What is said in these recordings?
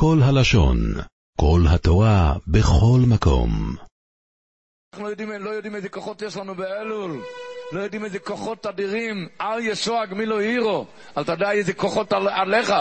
כל הלשון, כל התורה, בכל מקום. אנחנו לא יודעים, לא יודעים איזה כוחות יש לנו באלול. לא יודעים איזה כוחות אדירים. אל ישוע גמילו הירו. אל תדע איזה כוחות על, עליך.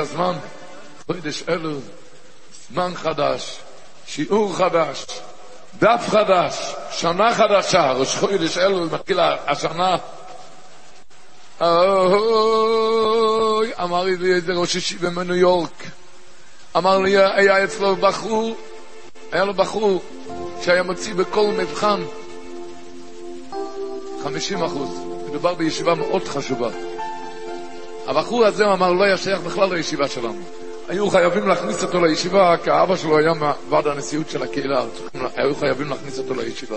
הזמן, חודש אלו, זמן חדש, שיעור חדש, דף חדש, שנה חדשה, ראש חודש אלו, מתחיל השנה. אוי, אמר לי איזה ראש ישיבה מניו יורק, אמר לי, היה אצלו בחור, היה לו בחור שהיה מוציא בכל מבחן 50 אחוז. מדובר בישיבה מאוד חשובה. הבחור הזה, אמר, לא היה שייך בכלל לישיבה שלנו. היו חייבים להכניס אותו לישיבה, כי האבא שלו היה מוועד הנשיאות של הקהילה, היו חייבים להכניס אותו לישיבה.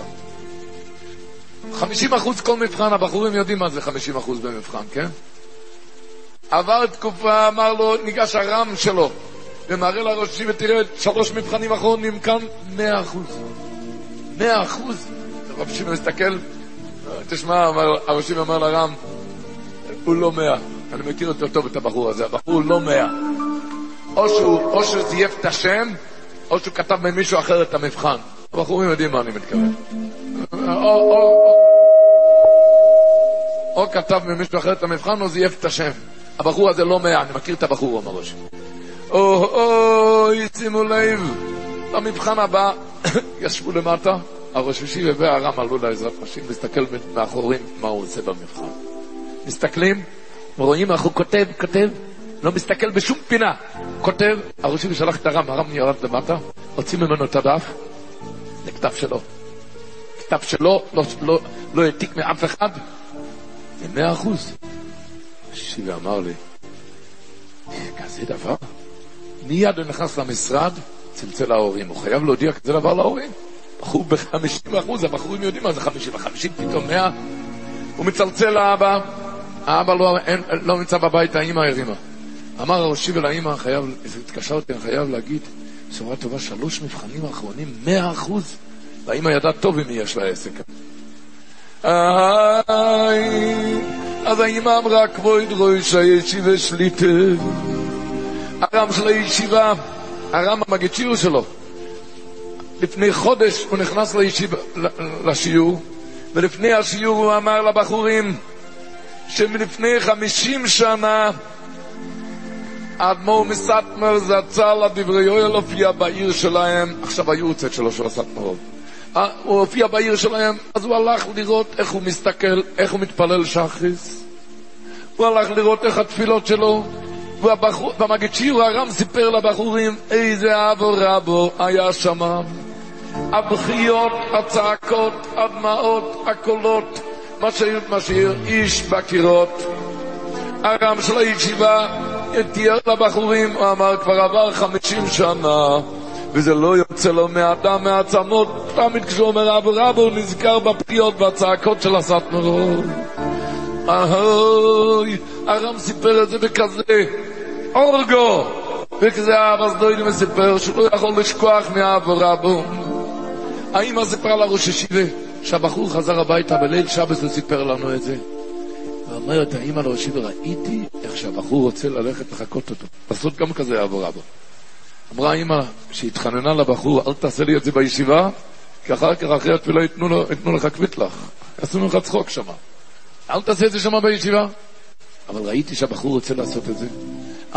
50 אחוז כל מבחן, הבחורים יודעים מה זה 50 אחוז במבחן, כן? עבר תקופה, אמר לו, ניגש הרם שלו, ומראה לראשי ותראה, שלוש מבחנים אחרונים כאן, 100 אחוז. 100 אחוז. רב שמעון מסתכל, תשמע, הראשי אומר לרם, הוא לא 100. אני מכיר אותו טוב, את הבחור הזה, הבחור לא מאה. או שהוא, או שהוא זייף את השם, או שהוא כתב ממישהו אחר את המבחן. הבחורים יודעים מה אני מתכוון. או, או, או, כתב ממישהו אחר את המבחן, או זייף את השם. הבחור הזה לא מאה, אני מכיר את הבחור, אמר ראש. או, אוי, שימו לב, במבחן הבא, ישבו למטה, הראש ישיבה והרם עלו לעזרת נשים, להסתכל מאחורים מה הוא עושה במבחן. מסתכלים, רואים איך הוא כותב, כותב, לא מסתכל בשום פינה. כותב, הראשי ושלח את הרם, הרם ירד למטה, הוציא ממנו את הדף, זה כתב שלו. כתב שלו, לא, לא, לא העתיק מאף אחד, זה מאה אחוז. שיבי אמר לי, כזה דבר? מיד הוא נכנס למשרד, צלצל להורים, הוא חייב להודיע כזה דבר להורים. בחור ב-50 אחוז, הבחורים יודעים מה זה 50, 50 פתאום 100. הוא מצלצל לאבא, האבא לא, אין, לא נמצא בבית, האמא הרימה. אמר הראשי ולאמא, חייב, התקשרתי, חייב להגיד, בשורה טובה, שלוש מבחנים האחרונים, מאה אחוז, והאמא ידעה טוב אם יש לה עסק. איי, אז האמא אמרה, כבוד ראש הישיבה שליטה. הרם של הישיבה, הרם המגצ'יר שלו, לפני חודש הוא נכנס לישיבה, לשיעור, ולפני השיעור הוא אמר לבחורים, שמלפני חמישים שנה האדמו"ר מסטמר זצ"ל הדברי יואל הופיע בעיר שלהם, עכשיו היורצת שלו של הסטמרות. הוא הופיע בעיר שלהם, אז הוא הלך לראות איך הוא מסתכל, איך הוא מתפלל שחריס. הוא הלך לראות איך התפילות שלו, והמגיד שיר הרם סיפר לבחורים איזה אבו רבו היה שם. הבכיות, הצעקות, הדמעות, הקולות, מה שהשאיר איש בקירות. הרם של הישיבה תיאר לבחורים, הוא אמר כבר עבר חמישים שנה וזה לא יוצא לו מהדם, מהעצמות, תמיד כשהוא אומר אבו רבו הוא נזכר בפגיעות והצעקות של הסטמרות. אהוי, הרם סיפר את זה בכזה אורגו, וכזה אבא סדוידי מסיפר שהוא לא יכול לשכוח מאבו רבו. האמא סיפרה לראש ישיבה שהבחור חזר הביתה בליל שבת הוא סיפר לנו את זה. ואומרת האמא לראש ישיבה, ראיתי איך שהבחור רוצה ללכת לחקות אותו, לעשות גם כזה אבו רבו. אמרה האמא שהתחננה לבחור, אל תעשה לי את זה בישיבה, כי אחר כך אחרי התפילה ייתנו, לו, ייתנו לך קוויטלח. עשינו לך צחוק שם. אל תעשה את זה שם בישיבה. אבל ראיתי שהבחור רוצה לעשות את זה.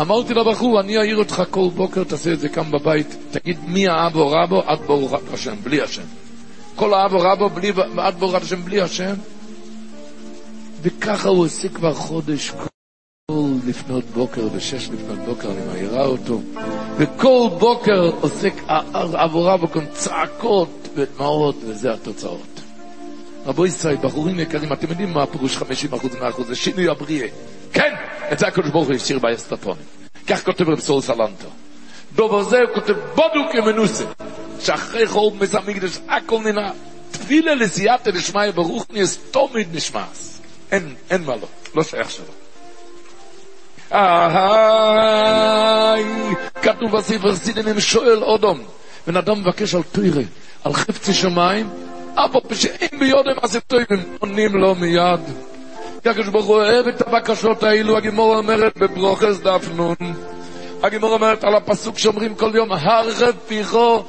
אמרתי לבחור, אני אעיר אותך כל בוקר, תעשה את זה כאן בבית, תגיד מי האבו רבו עד ברוכת השם, בלי השם. כל האבו רבו בלי, עד ברוכת השם בלי השם. וככה הוא עושה כבר חודש כל לפנות בוקר, בשש לפנות בוקר אני מעירה אותו. וכל בוקר עוסק רבו כאן צעקות ודמעות, וזה התוצאות. רבו ישראל, בחורים יקרים, אתם יודעים מה הפירוש 50 אחוז, 100 אחוז, זה שינוי הבריאה. כן, את זה הקדוש ברוך הוא השאיר באסטרטונים. כך כותב רב סול סלנטו. דובר זה הוא כותב בודו כמנוסה, שאחרי חורב מס המקדש הכל ננע. תפילה לסייעתא דשמיא ברוך נס תמיד נשמעס. אין, אין מה לא, לא שייך שלו. אהי, כתוב בספר סידנים שואל אודום, בן אדם מבקש על תוירה, על חפצי שמיים, אבו פשעים ביודם אז הם עונים לו מיד. הקדוש ברוך הוא אוהב את הבקשות האלו, הגימור אומרת בברוכס דף נון. הגימור אומרת על הפסוק שאומרים כל יום, הרחב פיחו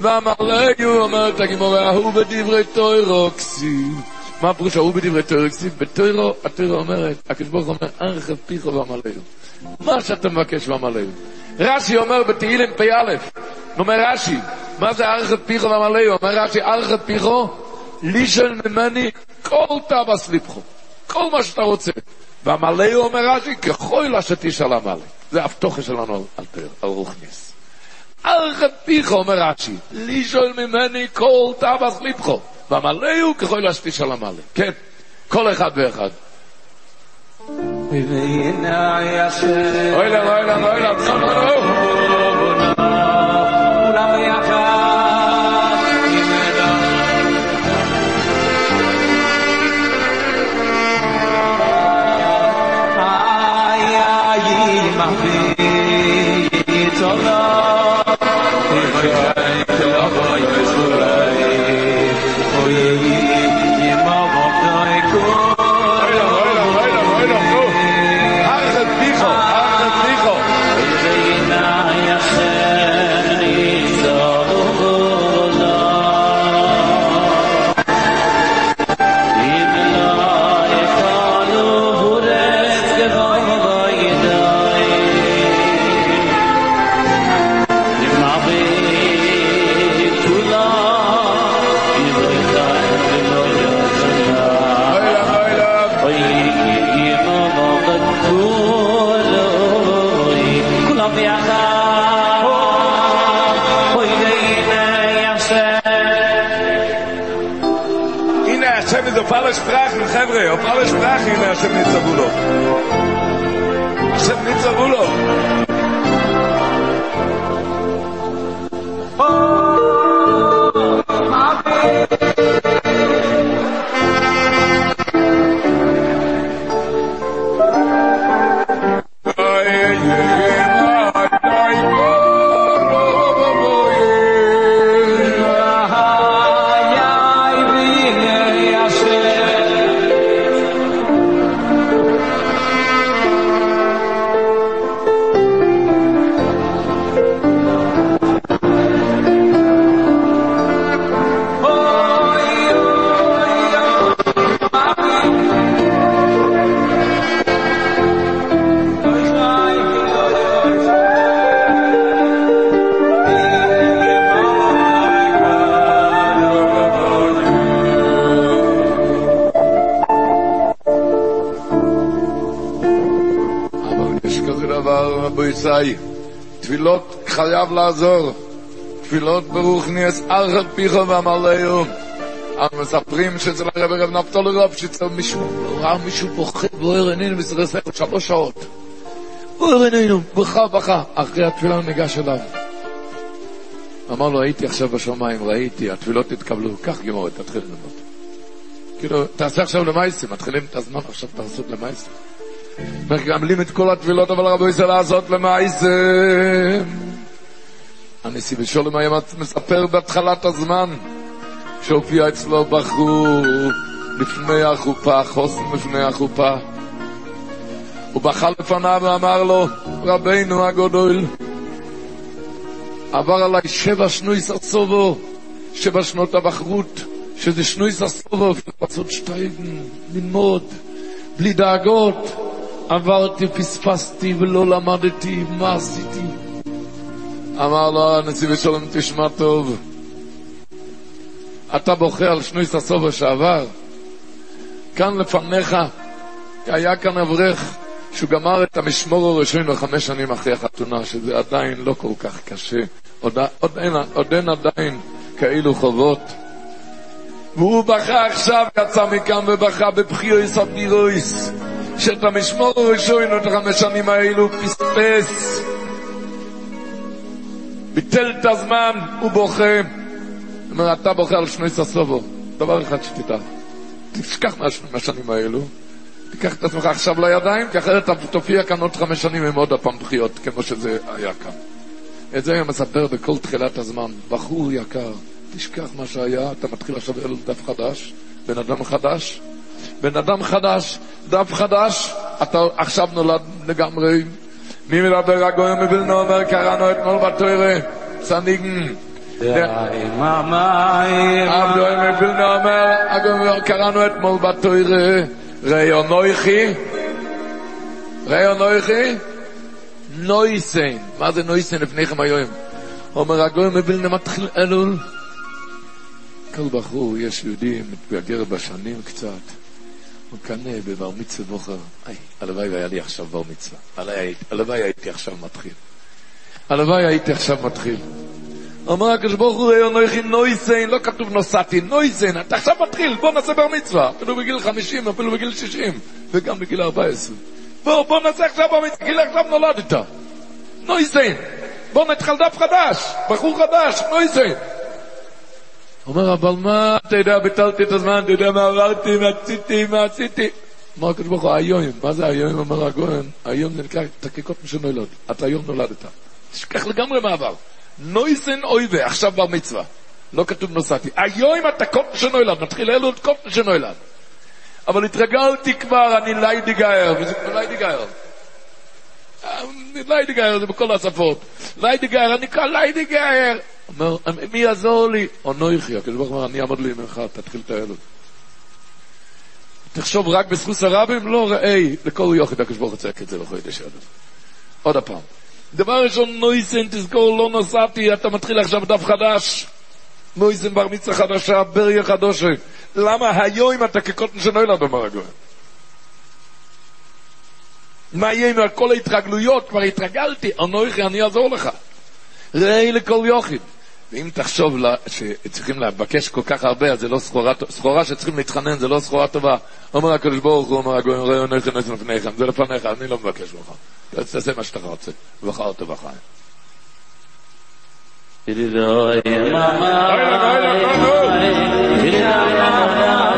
והמלאיו, אומרת הגימור, ההוא בדברי תוירו כסיב. מה הפירוש ההוא בדברי תוירו כסיב? בתוירו, התוירו אומרת, הקדוש ברוך הוא אומר, הרחב פיחו והמלאיו. מה שאתה מבקש והמלאיו. רש"י אומר בתהילים פ"א, אומר רש"י, מה זה ארכת פיחו והמלאיו? אומר רש"י, ארכת פיחו, לישל ממני כל תבס ליבכו. כל מה שאתה רוצה. והמלאו אומר רש"י, ככל אשר תשאל המלא. זה הבטוחה שלנו על, על רוחניס. ארכת פיך, אומר רש"י, לשאול ממני כל תבס ליבכו. והמלאו ככל אשר תשאל המלא. כן, כל אחד ואחד. אוי לה, אוי לה, אוי לה, auf alle Sprachen, חבר'ה, auf alle Sprachen הנה השם ניצבו לעזור. תפילות ברוך נס ארכת פיחו ואמרלהו. אנחנו מספרים שאצל הרב רב נפתול רב שאצל מישהו, ראה מישהו בוכה בוער עינינו ספר שלוש שעות. בוער עינינו, בכה בכה. אחרי התפילה ניגש אליו. אמר לו, הייתי עכשיו בשמיים, ראיתי, התפילות התקבלו, קח גמורת, תתחיל ללמוד. כאילו, תעשה עכשיו למעשה, מתחילים את הזמן עכשיו לעשות למעשה. מקבלים את כל התפילות, אבל רבו ישראל לעשות למעשה. הנשיא בשולם היה מספר בהתחלת הזמן שהופיע אצלו בחור לפני החופה, חוסן לפני החופה. הוא בכה לפניו ואמר לו, רבינו הגדול, עבר עליי שבע שנוי סרסובו, שבע שנות הבחרות, שזה שנוי סרסובו, לעשות שטייגן, ללמוד, בלי דאגות. עברתי, פספסתי ולא למדתי, מה עשיתי? אמר לו הנציב שלום, תשמע טוב, אתה בוכה על שנות הסובר שעבר, כאן לפניך היה כאן אברך שהוא גמר את המשמור הראשון חמש שנים אחרי החתונה, שזה עדיין לא כל כך קשה, עוד, עוד, אין, עוד אין עדיין כאלו חובות. והוא בכה עכשיו, יצא מכאן ובכה בבחירויס אבירויס, שאת המשמור הראשון עוד חמש שנים האלו פספס. ביטל את הזמן, הוא בוכה. אומר, אתה בוכה על שני ססובו. דבר אחד שתדע, תשכח מהשנים האלו, תיקח את עצמך עכשיו לידיים, כי אחרת תופיע כאן עוד חמש שנים עם עוד הפעם בחיות, כמו שזה היה כאן. את זה הוא מספר בכל תחילת הזמן. בחור יקר, תשכח מה שהיה, אתה מתחיל עכשיו אל דף חדש, בן אדם חדש. בן אדם חדש, דף חדש, אתה עכשיו נולד לגמרי. Mir mit der Gagoy mit bin no mer karan hoyt mol batoyre sanigen. Ja, mei. Ab do mit bin no mer agoy mer karan hoyt mol batoyre reyo noychi. Reyo noychi. Noysen. Was ze noysen in nege mayoym. Omer agoy mit bin no matkhil elul. Kol bachu yes yudim. הוא קנה בבר מצווה בוחר, איי, הלוואי והיה לי עכשיו בר מצווה, הלוואי הייתי עכשיו מתחיל. הלוואי הייתי עכשיו מתחיל. אומר הקדוש ברוך הוא, אנוכי נויסן, לא כתוב נוסעתי, נויסן, אתה עכשיו מתחיל, בוא נעשה בר מצווה, אפילו בגיל 50, אפילו בגיל 60, וגם בגיל 14. בוא, בוא נעשה עכשיו בר מצווה, גיל עכשיו נולדת. נויסן, בוא נתחל דף חדש, בחור חדש, נויסן. אומר, אבל מה, אתה יודע, ביטלתי את הזמן, אתה יודע מה עברתי, מה עשיתי, מה עשיתי. אומר הקדוש ברוך הוא, היום, מה זה היום, אומר הגויין, היום זה נקרא תקיקות משנולד, אתה היום נולדת. תשכח לגמרי מה עבר. נויסן אויבה, עכשיו בר מצווה. לא כתוב נוסעתי. היום אתה קוט משנולד, מתחיל אלו את קוט משנולד. אבל התרגלתי כבר, אני ליידיגייר, וזה כמו ליידיגייר. ליידיגייר זה בכל השפות. ליידיגייר, אני קורא ליידיגייר. אומר, מי יעזור לי? אנוכי, הקדוש ברוך הוא אומר, אני אעמוד לי ממך, תתחיל את האלו. תחשוב רק בזכוס הרבים? לא, ראי, לכל יוחד הקדוש ברוך הוא צעק את זה לחודש אלו. עוד הפעם. דבר ראשון, נויסן, תזכור, לא נסעתי, אתה מתחיל עכשיו דף חדש. נויסן בר מצווה חדשה, בריה חדושה. למה היום אתה כקוטן שנוילד, אומר הגויים? מה יהיה עם כל ההתרגלויות? כבר התרגלתי, אנוכי, אני אעזור לך. ראי לכל יוחיד. ואם תחשוב לה, שצריכים לבקש כל כך הרבה, אז זה לא סחורה, טובה. סחורה שצריכים להתחנן, זה לא סחורה טובה. אומר הקדוש ברוך הוא, אומר הגויים, ראו נכם נכם לפניכם, זה לפניך, אני לא מבקש ממך. תעשה מה שאתה רוצה, ובחר אותו בחיים. Hidayah,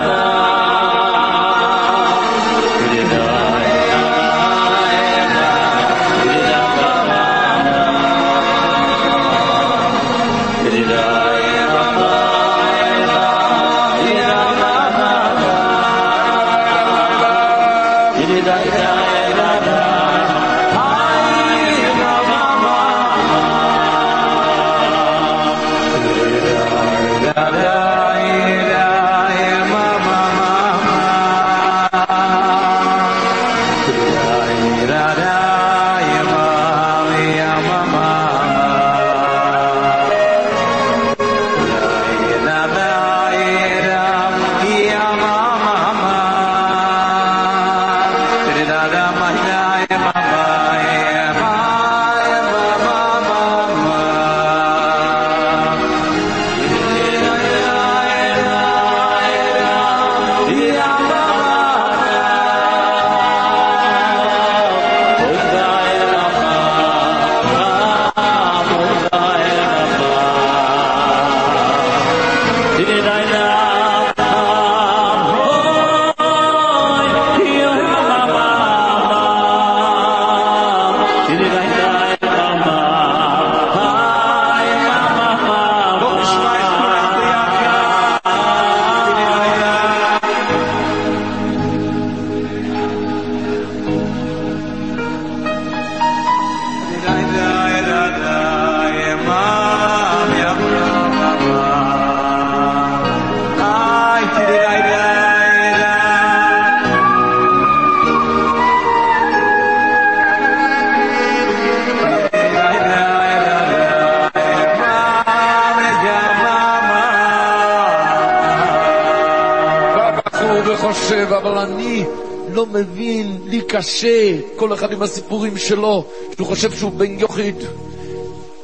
קשה, כל אחד עם הסיפורים שלו, שהוא חושב שהוא בן יוחיד.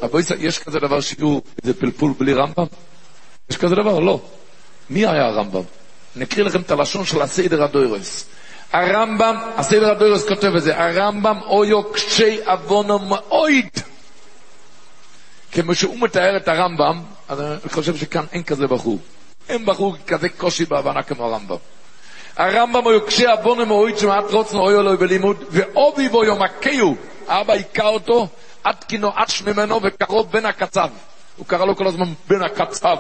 אבל יש כזה דבר שיעור, זה פלפול בלי רמב"ם? יש כזה דבר? לא. מי היה הרמב"ם? אני אקריא לכם את הלשון של הסדר הדוירס. הרמב"ם, הסדר הדוירס כותב את זה, הרמב"ם אויו קשי עוונו מאויד. כמו שהוא מתאר את הרמב"ם, אני חושב שכאן אין כזה בחור. אין בחור כזה קושי בהבנה כמו הרמב"ם. הרמב"ם הוא קשי עוונו מאויד שמעט רוצנו אויו לו בלימוד, ואובי בו יומקהו, אבא היכה אותו, עד כי נואש ממנו וקרוב בן הקצב. הוא קרא לו כל הזמן בן הקצב.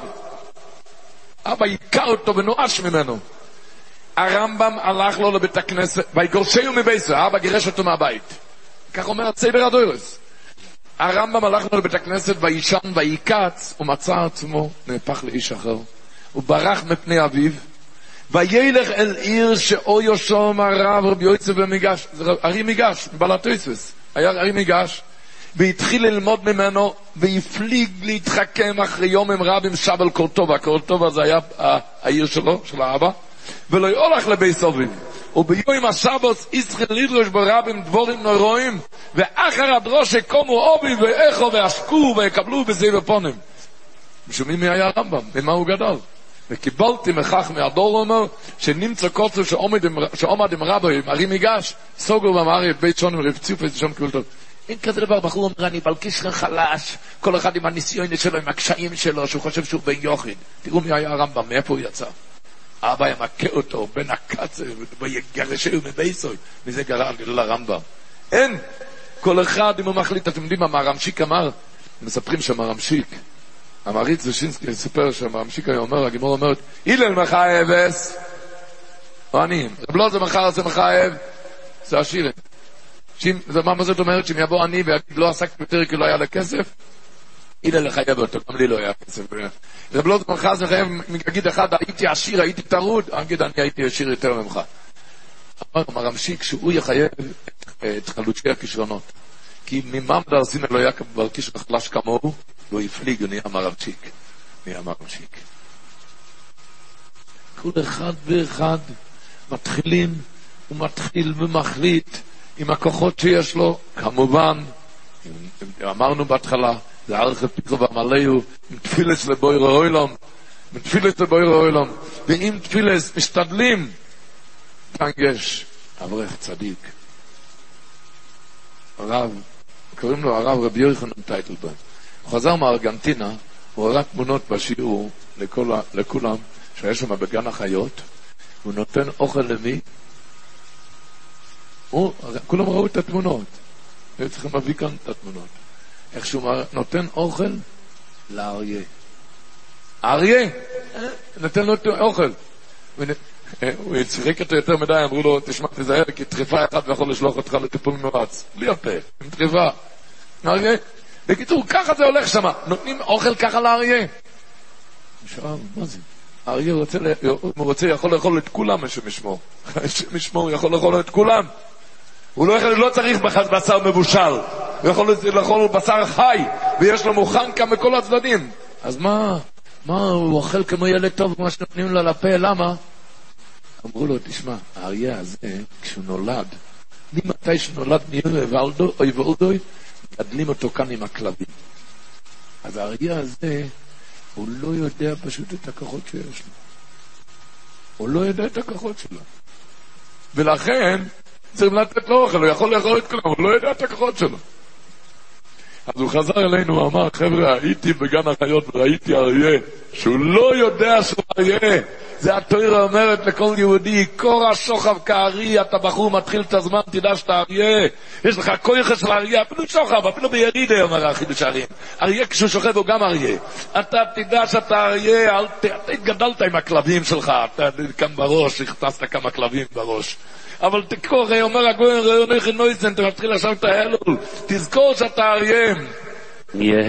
אבא היכה אותו ונואש ממנו. הרמב"ם הלך לו לבית הכנסת, ויגורשהו מביסו, אבא גירש אותו מהבית. כך אומר הסדר הדוירס. הרמב"ם הלך לו לבית הכנסת וישן ויקץ, ומצא עצמו נהפך לאיש אחר. הוא ברח מפני אביו, וילך אל עיר שאויו שום הרב רבי יוצא במיגש, ארי מיגש, בלטויסוס, היה ארי מיגש, והתחיל ללמוד ממנו, והפליג להתחכם אחרי יומים רבים שבל קורטובה, קורטובה זה היה העיר שלו, של האבא, ולא יולך לבית סובים. וביום השבוס ישחל לדרוש ברבים דבורים נורואים, ואחר הדרוש יקומו אובי ואיכו ועשקו ויקבלו בזה ופונים. שומעים מי היה הרמב"ם, ממה הוא גדל. וקיבלתי מכך מהדור אומר, שנמצא קוצר שעומד עם רבי, עם הרי מיגש, סוגר ואמר בית שון ורב ציופס, שון טוב. אין כזה דבר, בחור אומר, אני בלקיש חלש, כל אחד עם הניסיון שלו, עם הקשיים שלו, שהוא חושב שהוא בן יוחיד. תראו מי היה הרמב"ם, מאיפה הוא יצא. אבא ימכה אותו, בן הקצר, ויגרשהו מבייסוי. מזה גרע גדול הרמב"ם. אין! כל אחד, אם הוא מחליט, אתם יודעים מה הרמשיק אמר? מספרים שם הרמשיק. המעריץ זושינסקי סיפר שהממשיק היה אומר, הגימור אומרת, הלל מחא אבס, או עניים. רב לא זה מחר זה מחא אב, זה עשירים. מה זאת אומרת? שאם יבוא עני ויגיד לא עסק יותר כי לא היה לה כסף, הלל לחייב אותו, גם לי לא היה כסף. רב לא זה מחר זה מחייב, יגיד אחד, הייתי עשיר, הייתי טרוד, אגיד אני הייתי עשיר יותר ממך. אמר הרמשיק שהוא יחייב את חלוצי הכישרונות. כי ממם דרסין אלוהיה כברקיש וחלש כמוהו, והוא הפליג, נהיה מרמשיק. נהיה מרמשיק. כל אחד ואחד מתחילים, הוא מתחיל ומחליט עם הכוחות שיש לו, כמובן, אמרנו בהתחלה, זה ערך פיתחו ועמלאו, עם תפילס לבויר אוילום, עם תפילס לבויר אוילום, ועם תפילס משתדלים, כאן יש אברך צדיק, הרב, קוראים לו הרב רבי יוחנן טייטלבן. הוא חזר מארגנטינה, הוא הראה תמונות בשיעור לכל, לכולם, שהיה שם בגן החיות, הוא נותן אוכל למי? הוא, כולם ראו את התמונות, היו צריכים להביא כאן את התמונות. איך שהוא נותן אוכל לאריה. אריה? נותן לו אוכל. הוא שיחק אותו יותר מדי, אמרו לו, תשמע, תזהר, כי טריפה אחת ויכול לשלוח אותך לטיפול נועץ. בלי הפה, עם טריפה. אריה? בקיצור, ככה זה הולך שם. נותנים אוכל ככה לאריה. הוא שאל, מה זה? האריה רוצה, אם הוא רוצה, יכול לאכול את כולם, השם ישמור. השם ישמור, יכול לאכול את כולם. הוא לא, יכול, לא צריך בשר מבושל, הוא יכול לאכול בשר חי, ויש לו מוכן כאן מכל הצדדים. אז מה, מה, הוא אוכל כמו ילד טוב, כמו שנותנים לו לפה, למה? אמרו לו, תשמע, האריה הזה, כשהוא נולד, ממתי שנולד אוי ואולדוי, מגדלים אותו כאן עם הכלבים. אז האריה הזה, הוא לא יודע פשוט את הכוחות שיש לו. הוא לא יודע את הכוחות שלו. ולכן, צריכים לתת לו אוכל, הוא יכול לאכול את כולם, הוא לא יודע את הכוחות שלו. אז הוא חזר אלינו, הוא אמר, חבר'ה, הייתי בגן החיות וראיתי אריה, שהוא לא יודע שהוא אריה. זה התוירה אומרת לכל יהודי, קורא שוכב כארי, אתה בחור מתחיל את הזמן, תדע שאתה אריה. יש לך כויכה של אריה, אפילו שוכב, אפילו בירידה, אומר החידוש הערים. אריה כשהוא שוכב הוא גם אריה. אתה תדע שאתה אריה, אל ת... אתה התגדלת עם הכלבים שלך, אתה כאן בראש, הכנסת כמה כלבים בראש. אבל תקרא, אומר הגויין ראיון איך נויסן, אתה מתחיל עכשיו את ההלול, תזכור שאתה אריה. Yeah.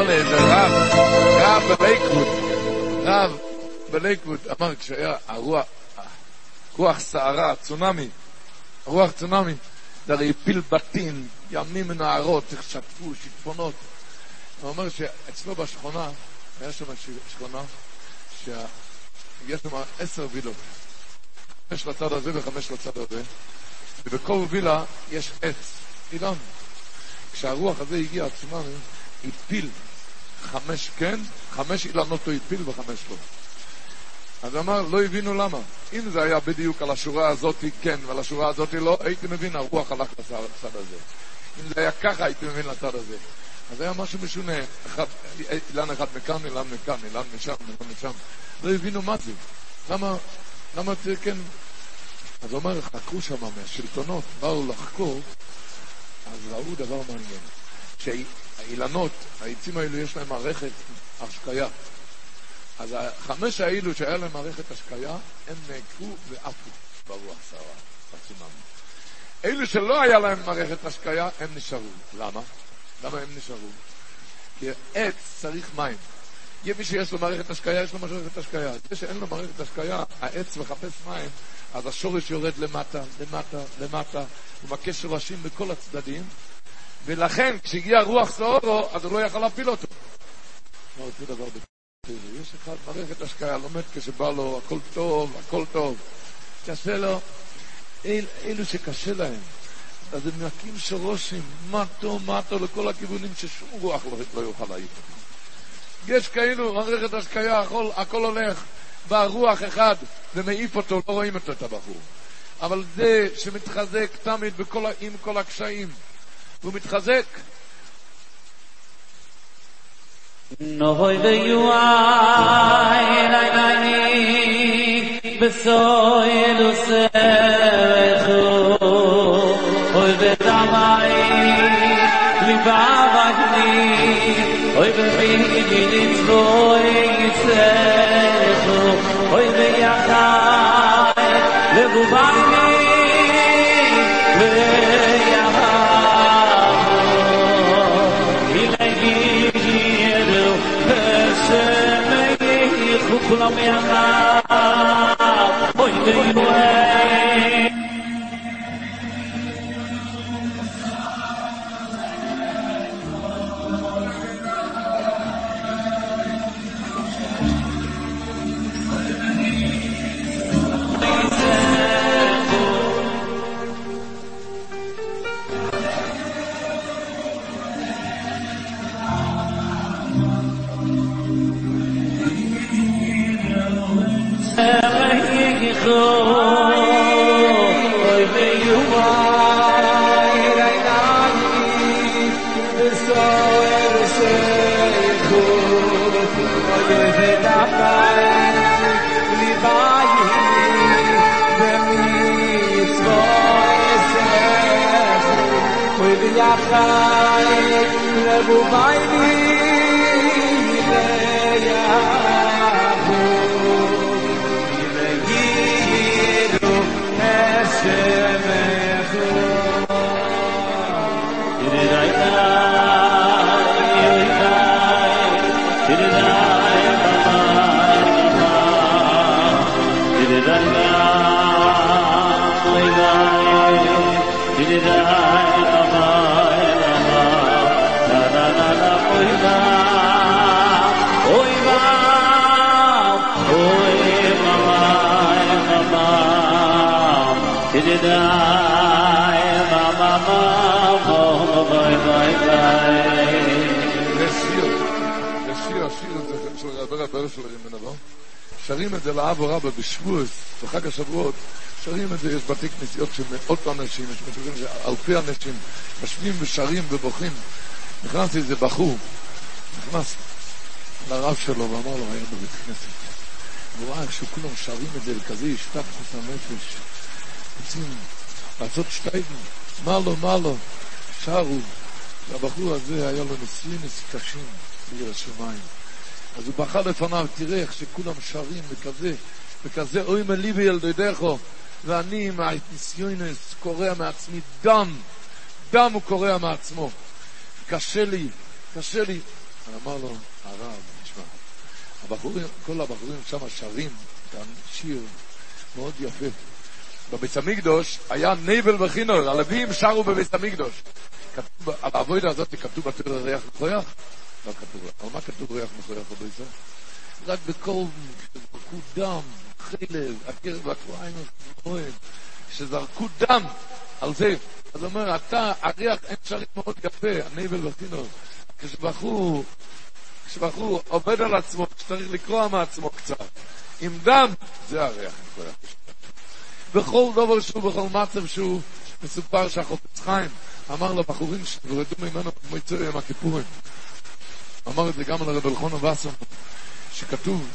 אמר לי איזה רב, רב בלייקווד, רב בלייקווד, אמר כשהיה הרוח, רוח סערה, צונאמי, רוח צונאמי, זה הרי הפיל בתים, ימים ונערות, שטפו, שיטפונות. הוא אומר שאצלו בשכונה, היה שם שכונה, שיש שם עשר וילות, חמש לצד הזה וחמש לצד הזה, ובכל וילה יש עץ, אילן. כשהרוח הזה הגיע, הצונאמי, הפיל חמש כן, חמש אילנות הוא הפיל וחמש לא. אז אמר, לא הבינו למה. אם זה היה בדיוק על השורה הזאת כן ועל השורה הזאת לא, הייתי מבין, הרוח הלך לצד הזה. אם זה היה ככה, הייתי מבין לצד הזה. אז היה משהו משונה, אחד, אילן אחד מכאן, אילן מכאן, אילן משם, אילן משם. לא הבינו מה זה. למה, למה זה כן... אז הוא אומר, חקרו שם מהשלטונות, באו לחקור, אז ראו דבר מעניין. שהאילנות, העצים האלו יש להם מערכת השקיה. אז החמש האלו שהיה להם מערכת השקיה, הם נעקרו ועפו ברוח סערה, בצונאמי. אלו שלא היה להם מערכת השקיה, הם נשארו. למה? למה הם נשארו? כי עץ צריך מים. יהיה מי שיש לו מערכת השקיה, יש לו מערכת השקיה. זה שאין לו מערכת השקיה, העץ מחפש מים, אז השורש יורד למטה, למטה, למטה, הוא מכה שורשים בכל הצדדים, ולכן כשהגיע רוח סעורו, אז הוא לא יכל להפיל אותו. לא אותו דבר בתורה. יש אחד מערכת השקיה, לומד כשבא לו, הכל טוב, הכל טוב. קשה לו, אל, אלו שקשה להם, אז הם מקים שורשים, מטו, מטו, לכל הכיוונים ששום רוח לא, לא יוכל להעיף. יש כאילו, מערכת השקיה, הכל, הכל הולך, בא רוח אחד ומעיף אותו, לא רואים אותו, את הבחור. אבל זה שמתחזק תמיד בכל, עם כל הקשיים, והוא מתחזק, נוי ויואי לי לי בסוי לוסכו Dai, ma, ma, ma, oh, bye, bye. שרים את זה לאב ורבא בשבועס, בחג השבועות, שרים את זה, יש בתי כנסיות של מאות אנשים, יש מצבים של אלפי אנשים, משווים ושרים ובוכים. נכנס איזה בחור, נכנס לרב שלו ואמר לו, היה בבית כנסת. והוא ראה איך שכולם שרים את זה לכזה השתפכות הנפש. רוצים לעשות שטייגן, מה לו, מה לו, שרו. והבחור הזה היה לו ניסיונס קשים בעיר השמיים. אז הוא בכה לפניו, תראה איך שכולם שרים וכזה, וכזה אוי מלי בילדדךו, ואני עם הניסיונס קורע מעצמי דם, דם הוא קורע מעצמו. קשה לי, קשה לי. אמר לו, הרב, נשמע, הבחורים, כל הבחורים שם שרים את השיר מאוד יפה. בבית המקדוש היה נבל וחינור, הלווים שרו בבית המקדוש. כתוב, על העבודה הזאת כתוב בתור ריח מכויח? לא כתוב, אבל מה כתוב ריח מכויח בביצה? רק בקול שזרקו דם, חלב, הקרב והכריים הכהן, שזרקו דם על זה. אז אומר, אתה, הריח אין שרים מאוד יפה, הנבל וחינור. כשבחור, כשבחור עובד על עצמו, כשצריך לקרוע מעצמו קצת, עם דם, זה הריח מכויח. בכל דבר שהוא, בכל מצב שהוא, מסופר שהחופץ חיים אמר לבחורים שנברדו ממנו כמו יצאו יום הכיפורים. אמר את זה גם על הרב אלחונו וסון, שכתוב,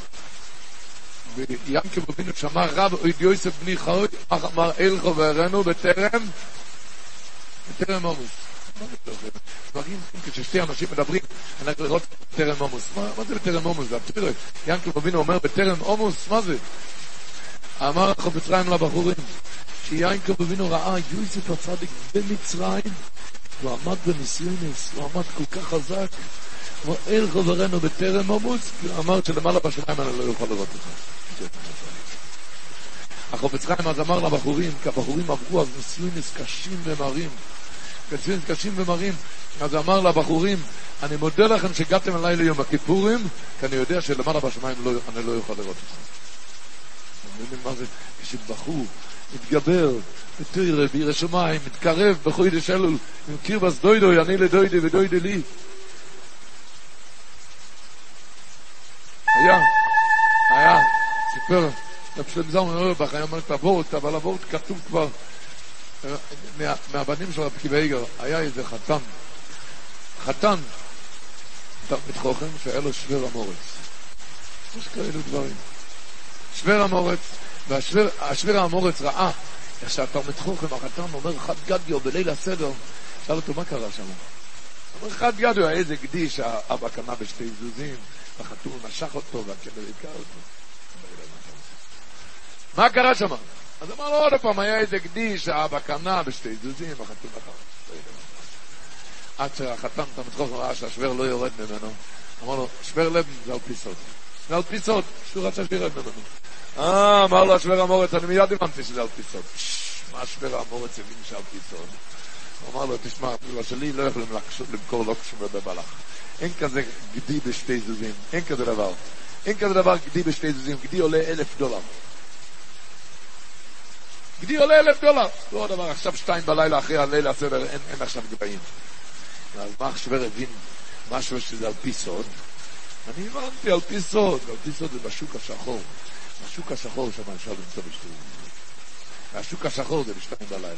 ויענקב אבינו שאמר רב אויד יוסף בני חוי, אמר אל חברנו בטרם, בטרם עמוס. דברים, כששתי אנשים מדברים, אנחנו לראות בטרם עמוס. מה זה בטרם עמוס? זה הפתירה. יענקב אבינו אומר בטרם עמוס, מה זה? אמר החפץ חיים לבחורים, שיינקב אבינו ראה יוסף הצדיק במצרים, הוא עמד בניסיונס, הוא עמד כל כך חזק, אל חברנו בטרם הוא אמר שלמעלה בשמיים אני לא יכול לראות אותך. החופץ חיים אז אמר לבחורים, כי הבחורים עברו אז ניסיונס קשים ומרים, ניסיונס קשים ומרים, אז אמר לבחורים, אני מודה לכם שהגעתם אליי ליום הכיפורים, כי אני יודע שלמעלה בשמיים לא, אני לא יכול לראות אתכם. אתם יודעים מה זה? כשבחור מתגבר, בתוירה, בעיר השמיים, מתקרב בחוידש אלול, עם קירבס דוידוי, אני לדוידי ודוידי לי. היה, היה, סיפר, רב שלם זלמן אורבך היה אומר את הוורט, אבל הוורט כתוב כבר מה, מהבנים של רב קיבייגר, היה איזה חתן, חתן, תלמיד חוכם שהיה לו שוור המורץ. יש כאלו דברים. שוור המורץ, והשוור המורץ ראה איך שהתלמיד חוכם, החתן אומר חד גדיו בליל הסדר, שאל אותו מה קרה שם? אומר חד גדיו, היה איזה גדי שהאבא קנה בשתי זוזים, והחתול נשך אותו והכלב היכה אותו. מה קרה שם? אז אמר לו עוד פעם, היה איזה גדי שהאבא קנה בשתי זוזים, החתול נחר. עד שהחתן, תלמיד חוכם, ראה שהשוור לא יורד ממנו, אמר לו, שוור לב זה על פי סוד. זה על פי סוד, שהוא רצה שירד ממנו. אה, אמר לו השוור המורץ, אני מיד הבנתי שזה על פי סוד. מה השוור המורץ הבין שעל פי סוד? הוא אמר לו, תשמע, בגלל שלי לא יכולים למכור לא כשום בבלח. אין כזה גדי בשתי זוזים, אין כזה דבר. אין כזה דבר גדי בשתי זוזים, גדי עולה אלף דולר. גדי עולה אלף דולר. לא דבר, עכשיו שתיים בלילה אחרי הלילה הסדר, אין, אין עכשיו גבעים. אז מה השוור הבין משהו שזה על פי סוד? אני הבנתי על פי סוד, על פי סוד זה בשוק השחור. בשוק השחור שם אפשר למצוא בשתי והשוק השחור זה בשתיים בלילה.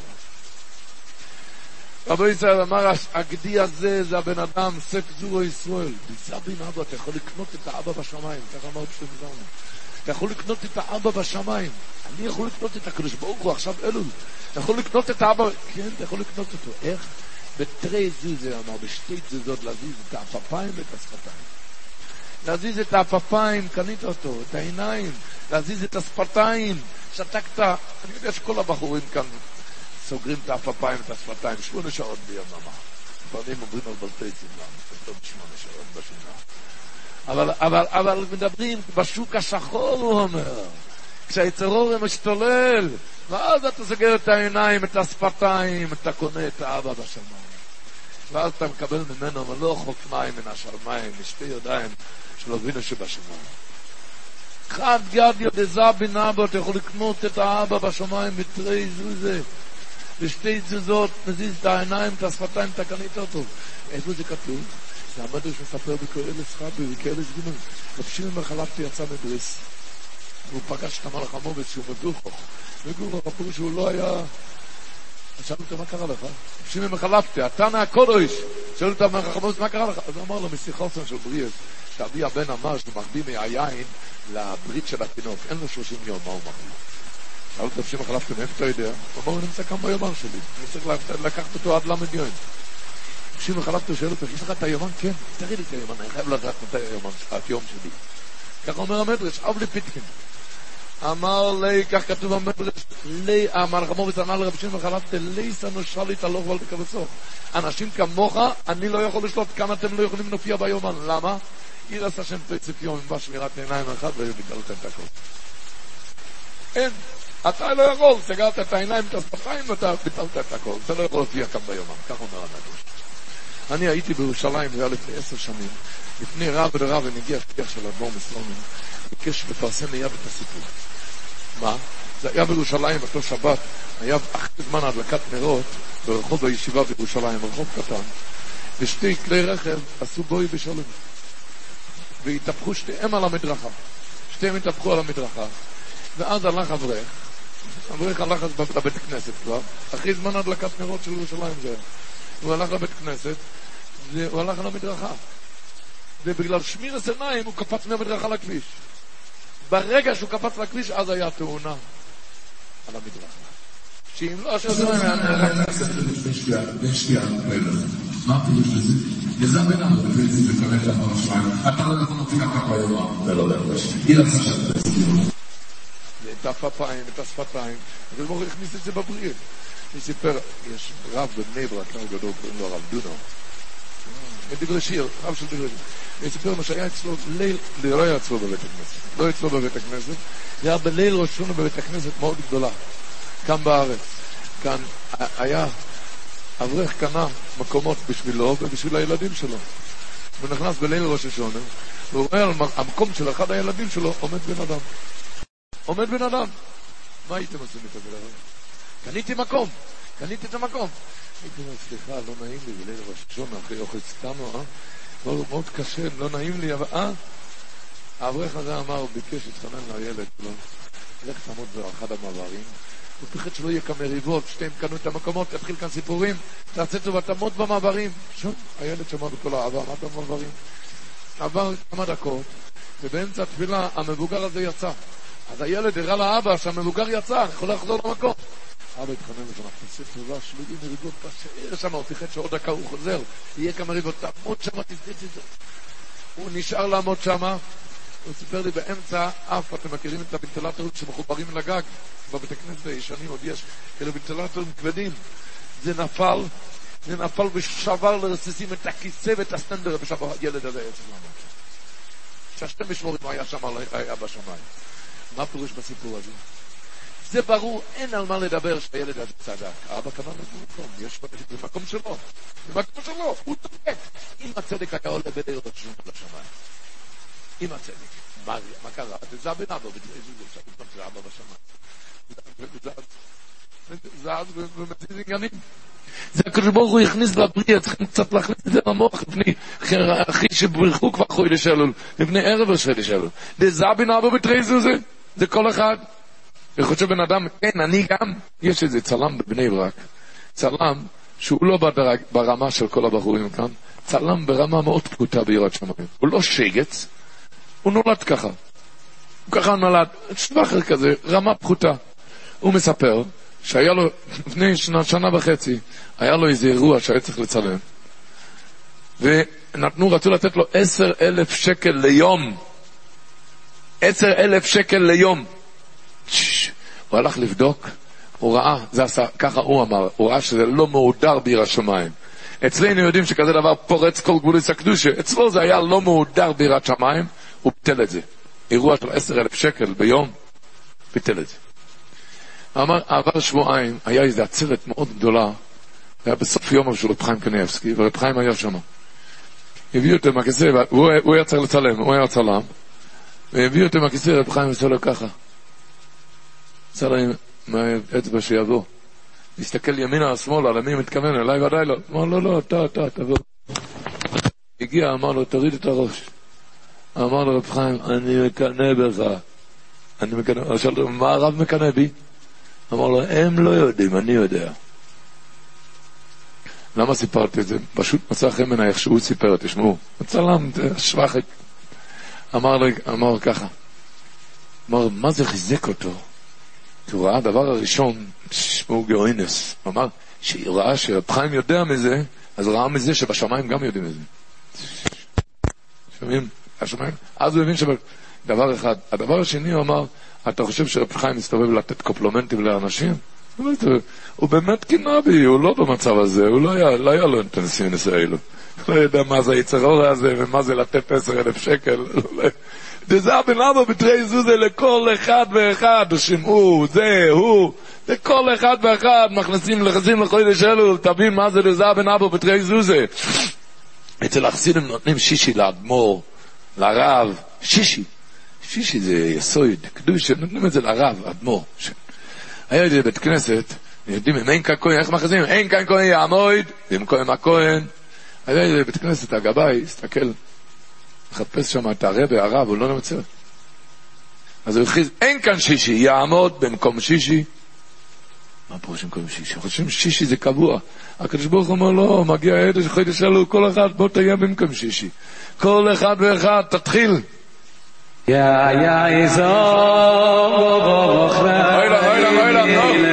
רבי ישראל אמר, הגדי הזה זה הבן אדם, סף זורו ישראל. ביזה בין אבא, אתה יכול לקנות את האבא בשמיים, ככה אמר בשביל זרנו. אתה יכול לקנות את האבא בשמיים. אני יכול לקנות את הקדוש ברוך הוא עכשיו אלול. אתה יכול לקנות את האבא, כן, אתה יכול לקנות אותו. איך? בתרי זיזה, אמר, בשתי תזוזות להזיז את האפפיים ואת השפתיים. להזיז את האפפיים, קנית אותו, את העיניים, להזיז את השפתיים, שתקת. אני יודע שכל הבחורים כאן סוגרים את האפפיים ואת השפתיים, שמונה שעות ביממה. לפעמים אומרים על בלטייסים גם, יותר משמונה שעות בשינה. אבל, אבל, אבל מדברים בשוק השחור, הוא אומר. כשהיצרור משתולל, ואז אתה סוגר את העיניים, את השפתיים, אתה קונה את האבא בשמיים. ואז אתה מקבל ממנו מלוא חוק מים מן השמיים, משתי ידיים של אבינו שבשמיים. חד גד ידזה בן אבא, אתה יכול לקנות את האבא בשמיים בתרי זוזה. בשתי תזוזות, מזיז את העיניים, את השפתיים, אתה קנית אותו. איפה זה כתוב? זה המדרש מספר בקהלת חבי, בקהלת ג' רב שמעון חלפתי יצא מבריס. והוא פגש את המלאך המובץ שהוא מגוחך. מגוחך, הפירוש שהוא לא היה... אז שאלו אותו, מה קרה לך? שמעון מחלפתי, התנא הקודש. שאלו אותו, המלאך המובץ, מה קרה לך? אז הוא אמר לו, משיחוסן של בריאס, שאבי הבן אמר שהוא מחביא מהיין לברית של התינוק. אין לו שלושים יום, מה הוא מחביא? שאל אותו, שמעון מחלפתי, מאיפה אתה יודע? הוא אמר, הוא נמצא כאן ביומן שלי. אני צריך לקחת אותו עד ל"ד יום. שמעון חלפתו שואל אותו, יש לך את היומן? כן, תראי לי את היומן, אני חייב לדעת מתי היומן, היום שלי. ככה אומר המדרש, אב לפיתקין. אמר לי, כך כתוב במדרש, לי, אמר חמור וצנע לרב שמעון חלפתו, לי סנו שליט הלוך ואל תקבצוך. אנשים כמוך, אני לא יכול לשלוט כמה אתם לא יכולים להופיע ביומן. למה? עיר עשה שם פצף יום, עם שמירת עיניים אחת, והיו ביטלתם את הכל. אין. אתה לא יכול, סגרת את העיניים, את השפתיים, ואתה ביטלת את הכל. אתה לא יכול להופיע כאן ביומן, כך אומר המדרש. אני הייתי בירושלים, זה היה לפני עשר שנים, לפני רב ורב, ונגיע שליח של אדמו"ר מסלונים, ביקש לפרסם מיד את הסיפור. מה? זה היה בירושלים, באותו שבת, היה אחרי זמן הדלקת נרות ברחוב הישיבה בירושלים, רחוב קטן, ושתי כלי רכב עשו בואי בשלום. והתהפכו שתיהם על המדרכה. שתיהם התהפכו על המדרכה. ואז הלך אברך, אברך הלך אז לבית כנסת כבר, אחרי זמן הדלקת נרות של ירושלים זה היה. הוא הלך לבית כנסת, והוא הלך על המדרכה. ובגלל שמירס עיניים הוא קפץ מהמדרכה לכביש. ברגע שהוא קפץ לכביש, אז היה תאונה על המדרכה. שאם לא אשר זה היה נהרג. מה הפירוש לזה? יזם בן אדם. אתה לא יכול להוציא ככה ביום. זה לא דרך היא רצה שאתה תסביר. את האפיים, את השפתיים. הקדוש ברוך הוא הכניס את זה בבריאה. הוא סיפר, יש רב בבני ברק, רב גדול, קוראים לו הרב דונו. בדברי שיר, רב של דברי שיר. הוא סיפר מה שהיה אצלו ליל, לא היה אצלו בבית הכנסת, לא אצלו בבית הכנסת, זה היה בליל ראש השונה בבית הכנסת מאוד גדולה, כאן בארץ. כאן היה, אברך קנה מקומות בשבילו ובשביל הילדים שלו. הוא נכנס בליל ראש השונה, והוא רואה על המקום של אחד הילדים שלו עומד בן אדם. עומד בן אדם. מה הייתם עושים את הבן אדם? קניתי מקום, קניתי את המקום. הייתי אומר, סליחה, לא נעים לי, בליל ראש השונה, אחרי אוכל סתנו, אה? מאוד, קשה, לא נעים לי, אבל אה? האברך הזה אמר, הוא ביקש, התחנן לילד שלו, לך תעמוד באחד המעברים, הוא פחד שלא יהיה כאן מריבות, שתיהם קנו את המקומות, תתחיל כאן סיפורים, תעשה טובה, תעמוד במעברים. שוב, הילד שמע בכל האהבה, עמד במעברים. עבר כמה דקות, ובאמצע התפילה המבוגר הזה יצא. אז הילד הראה לאבא שהמבוגר יצא, יכול לחזור למקום. אבא התחנן לשם, תעשה טובה, שלא יהיו מריבות, תשאר שם, הוא פיחד שעוד דקה הוא חוזר, יהיה כמה מריבות, תעמוד שם, תפתיץ את זה. הוא נשאר לעמוד שם, הוא סיפר לי באמצע אף, אתם מכירים את הוונטילטורים שמחוברים לגג, בבית הכנסת הישנים עוד יש כאלה וונטילטורים כבדים. זה נפל, זה נפל ושבר לרסיסים את הכיסא ואת הסטנדר בשבוע, הילד הזה צריך לעמוד. שהשתי משמורים היה שם, היה בשמיים. מה פירוש בסיפור הזה? זה ברור, אין על מה לדבר שהילד הזה צדק. אבא קנה לו מקום, יש במקום שלו, במקום שלו, הוא צודק. אם הצדק היה עולה בדרך ראשון לשמיים, אם הצדק, מה, מה קרה? זה הבן אבא, לפנות לאבא בשמיים. זז ומזיז עניינים. זה הקדוש ברוך הוא הכניס לבריא, צריכים קצת להכניס את זה למוח לפני, אחי שברכו כבר חוי לשלול, לפני ערב ראשי לשלול. זה זבין אבו בתרי זוזה, זה כל אחד. להיות שבן אדם, כן, אני גם, יש איזה צלם בבני ברק, צלם שהוא לא בדרג, ברמה של כל הבחורים כאן, צלם ברמה מאוד פחותה ביראת שמיים. הוא לא שגץ, הוא נולד ככה. הוא ככה נולד, שבחר כזה, רמה פחותה. הוא מספר שהיה לו, לפני שנה, שנה וחצי, היה לו איזה אירוע שהיה צריך לצלם, ונתנו, רצו לתת לו עשר אלף שקל ליום. עשר אלף שקל ליום. הוא הלך לבדוק, הוא ראה, זה עשה, ככה הוא אמר, הוא ראה שזה לא מהודר בעיר השמיים. אצלנו יודעים שכזה דבר פורץ כל גבוליס הקדושה, אצלו זה היה לא מהודר בירת שמיים, הוא ביטל את זה. אירוע של עשר אלף שקל ביום, ביטל את זה. אמר, עבר שבועיים, היה איזו עצרת מאוד גדולה, זה היה בסוף יום של רב חיים קניאבסקי, ורב חיים היה שם. הביאו אותו מהכיסא, הוא היה צריך לצלם, הוא היה צלם, והביאו אותו מהכיסא, רב חיים עושה לו ככה. עשה להם מהאצבע שיבוא. להסתכל ימינה או שמאלה, למי מתכוון, אליי ודאי לא. אמר לו, לא, אתה, אתה, תבוא. הגיע, אמר לו, תוריד את הראש. אמר לו רב חיים, אני מקנא בך. אני מקנא, שאל אותו, מה הרב מקנא בי? אמר לו, הם לא יודעים, אני יודע. למה סיפרתי את זה? פשוט מצא חן בעיניי איך שהוא סיפר, תשמעו. צלם, שבחק. אמר, אמר ככה, אמר, מה זה חיזק אותו? כי הוא ראה הדבר הראשון, גאוינס, הוא אמר, שהוא ראה שרב חיים יודע מזה, אז ראה מזה שבשמיים גם יודעים מזה. שומעים? השמיים? אז הוא הבין שדבר אחד. הדבר השני הוא אמר, אתה חושב שרב חיים מסתובב לתת קופלומנטים לאנשים? הוא באמת קינה בי, הוא לא במצב הזה, הוא לא היה, לא היה לו אינטנסיבנס האלו. לא יודע מה זה היצרור הזה ומה זה לתת עשר אלף שקל. וזה הבן אבא בתרי זוזה לכל אחד ואחד, שמעו, זה, הוא, לכל אחד ואחד מכניסים לחסים לחודש אלול, תבין מה זה לזה הבן אבא בתרי זוזה. אצל החסידים נותנים שישי לאדמו"ר, לרב, שישי. שישי זה יסוד, קדוש, נותנים את זה לרב, אדמו"ר. היה איזה בית כנסת, יודעים אם אין כאן כהן, איך מכריזים? אין כאן כהן יעמוד, ואם כהן הכהן. היה איזה בית כנסת, הגבאי, הסתכל, מחפש שם את הרבי, הרב, הוא לא נמצא. אז הוא הכריז, אין כאן שישי, יעמוד במקום שישי. מה פירוש במקום שישי? חושבים שישי זה קבוע. הקדוש ברוך הוא אומר, לא, מגיע עדש, חודש אלו, כל אחד, בוא תהיה במקום שישי. כל אחד ואחד, תתחיל. יא יא איזו בוכרה אוי לה, אוי לה, אוי לה,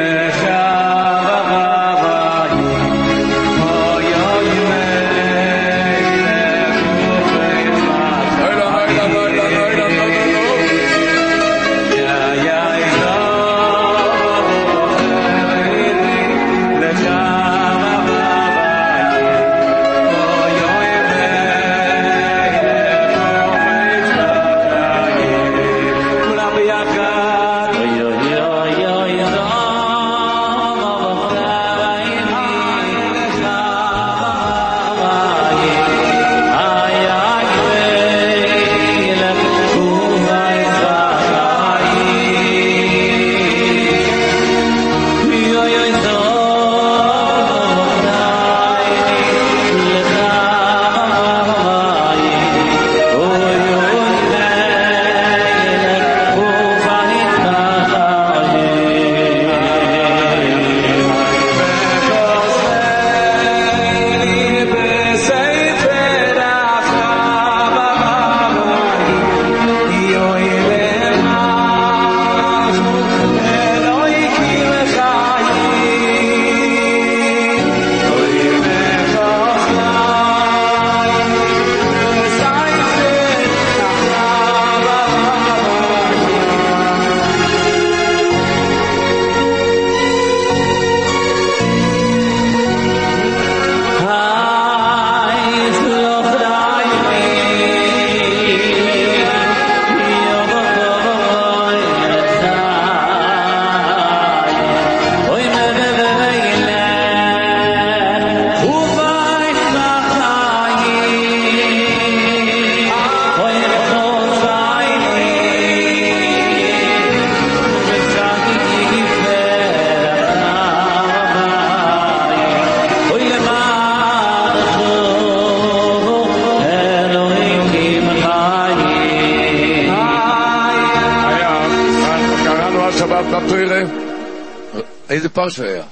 פרשה היה?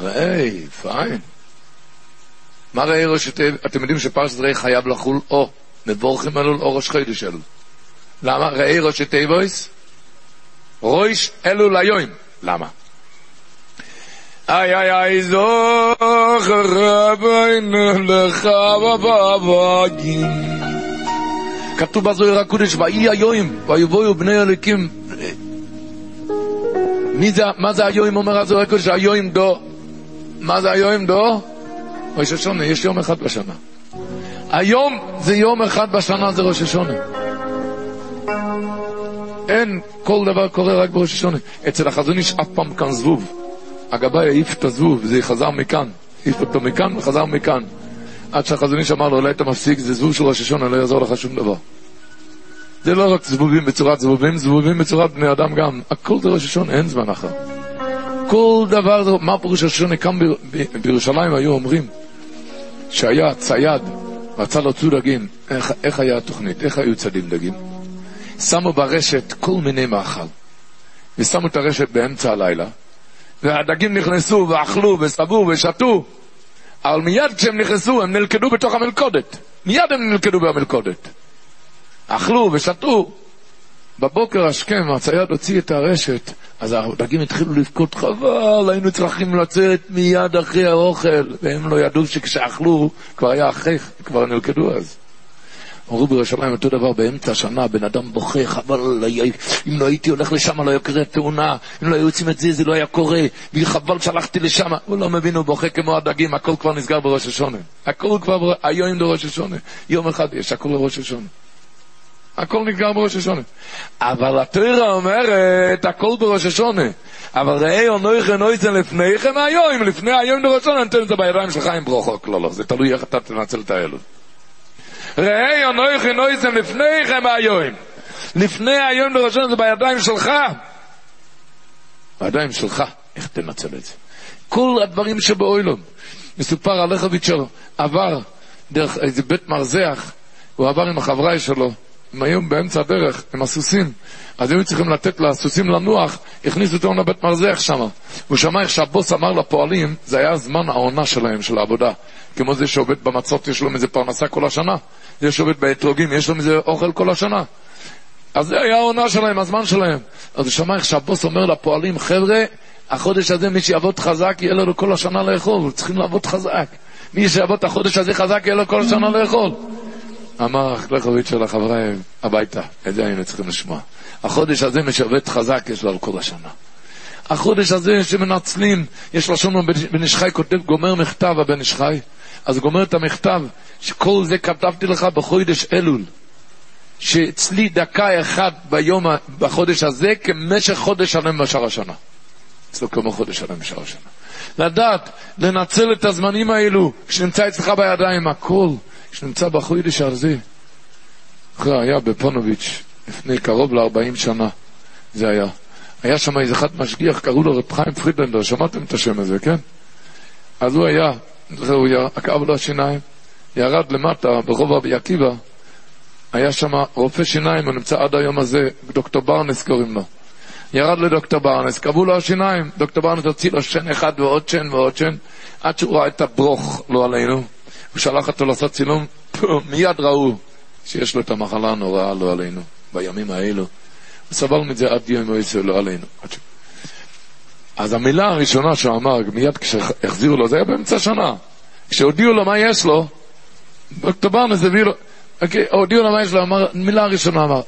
ראי, פיין. מה ראי ראש תיבויס? אתם יודעים שפרשת ראי חייב לחול או מבורכים אלול או ראש חידוש אלול. למה? ראי ראש תיבויס? ראש אלול היום. למה? איי איי איי זוכר רבינו לך בבבגים כתוב בזוהיר הקודש, ויהי היום, ויבואו בני אלוקים. מי זה, מה זה היום, אומר הזוהיר הקודש, היום דו. מה זה היום דו? ראש השונה, יש יום אחד בשנה. היום זה יום אחד בשנה, זה ראש השונה. אין, כל דבר קורה רק בראש השונה. אצל החזון איש אף פעם כאן זבוב. הגבאי העיף את הזבוב, זה חזר מכאן. העיף אותו מכאן וחזר מכאן. עד שהחזון איש אמר לו, אולי אתה מפסיק, זה זבוב של ראש השונה, לא יעזור לך שום דבר. זה לא רק זבובים בצורת זבובים, זבובים בצורת בני אדם גם. הכל זה ראש השונה, אין זמן אחר. כל דבר, מה פירוש השונה? כאן ב- ב- בירושלים היו אומרים שהיה צייד, רצה להוציא דגים. איך, איך היה התוכנית? איך היו צדים דגים? שמו ברשת כל מיני מאכל. ושמו את הרשת באמצע הלילה, והדגים נכנסו ואכלו וסבו ושתו, אבל מיד כשהם נכנסו הם נלכדו בתוך המלכודת. מיד הם נלכדו במלכודת. אכלו ושתו. בבוקר השכם, הצייד הוציא את הרשת, אז הדגים התחילו לבכות חבל, היינו צריכים לצאת מיד אחרי האוכל, והם לא ידעו שכשאכלו, כבר היה אחרי, כבר נלכדו אז. אמרו בירושלים אותו דבר באמצע השנה, בן אדם בוכה, חבל, אם לא הייתי הולך לשם לא היה קורה תאונה, אם לא היו יוצאים את זה, זה לא היה קורה, וחבל שהלכתי לשם. הוא לא מבין, הוא בוכה כמו הדגים, הכל כבר נסגר בראש השונה. הכל כבר, היום בראש השונה. יום אחד יש, הכל בראש השונה. הכל נסגר בראש השונה. אבל התורה אומרת, הכל בראש השונה. אבל ראי אונויכם נויסן לפניכם היום, לפני היום בראש השונה, נותן את זה בידיים שלך עם ברוכות. לא, לא, זה תלוי איך אתה תנצל את האלו. ראי אונויכם נויסן לפניכם היום. לפני היום בראש השונה זה בידיים שלך. בידיים שלך, איך תנצל את זה? כל הדברים שבאוילום. מסופר על לכביצ'ר עבר דרך איזה בית מרזח, הוא עבר עם החבראי שלו, הם היו באמצע הדרך, עם הסוסים, אז היו צריכים לתת לסוסים לנוח, הכניסו אותם לבית מרזח שם. הוא שמע איך שהבוס אמר לפועלים, זה היה זמן העונה שלהם, של העבודה. כמו זה שעובד במצות, יש לו מזה פרנסה כל השנה. זה שעובד באתרוגים, יש לו מזה אוכל כל השנה. אז זה היה העונה שלהם, הזמן שלהם. אז הוא שמע איך שהבוס אומר לפועלים, חבר'ה, החודש הזה מי שיעבוד חזק, יהיה לנו כל השנה לאכול, צריכים לעבוד חזק. מי שיעבוד את החודש הזה חזק, יהיה לו כל השנה לאכול. אמר החלכוביץ' של החברה הביתה, את זה היינו צריכים לשמוע. החודש הזה משרת חזק, יש לו על כל השנה. החודש הזה שמנצלים, יש לשון בן איש חי כותב, גומר מכתב הבן איש חי, אז גומר את המכתב, שכל זה כתבתי לך בחודש אלול. שאצלי דקה אחת ביום, בחודש הזה, כמשך חודש שלם בשאר השנה. אצלו כמו חודש שלם בשאר השנה. לדעת, לנצל את הזמנים האלו, שנמצא אצלך בידיים, הכל. שנמצא בחוידש הזה, אחרי היה בפונוביץ' לפני קרוב ל-40 שנה, זה היה. היה שם איזה אחד משגיח, קראו לו רב חיים פרידלנדר, שמעתם את השם הזה, כן? אז הוא היה, הוא עקב לו השיניים, ירד למטה ברחוב רבי עקיבא, היה שם רופא שיניים, הוא נמצא עד היום הזה, דוקטור ברנס קוראים לו. ירד לדוקטור ברנס, קבעו לו השיניים, דוקטור ברנס הוציא לו שן אחד ועוד שן ועוד שן, עד שהוא ראה את הברוך, לא עלינו. הוא שלח אותו לעשות צילום, מיד ראו שיש לו את המחלה הנוראה, לא עלינו, בימים האלו. הוא סבל מזה עד יום מויסו, לא עלינו. אז המילה הראשונה שהוא אמר, מיד כשהחזירו לו, זה היה באמצע שנה. כשהודיעו לו מה יש לו, דוקטור ברנס הביא לו, אוקיי, הודיעו לו מה יש לו, אמר, מילה הראשונה אמר,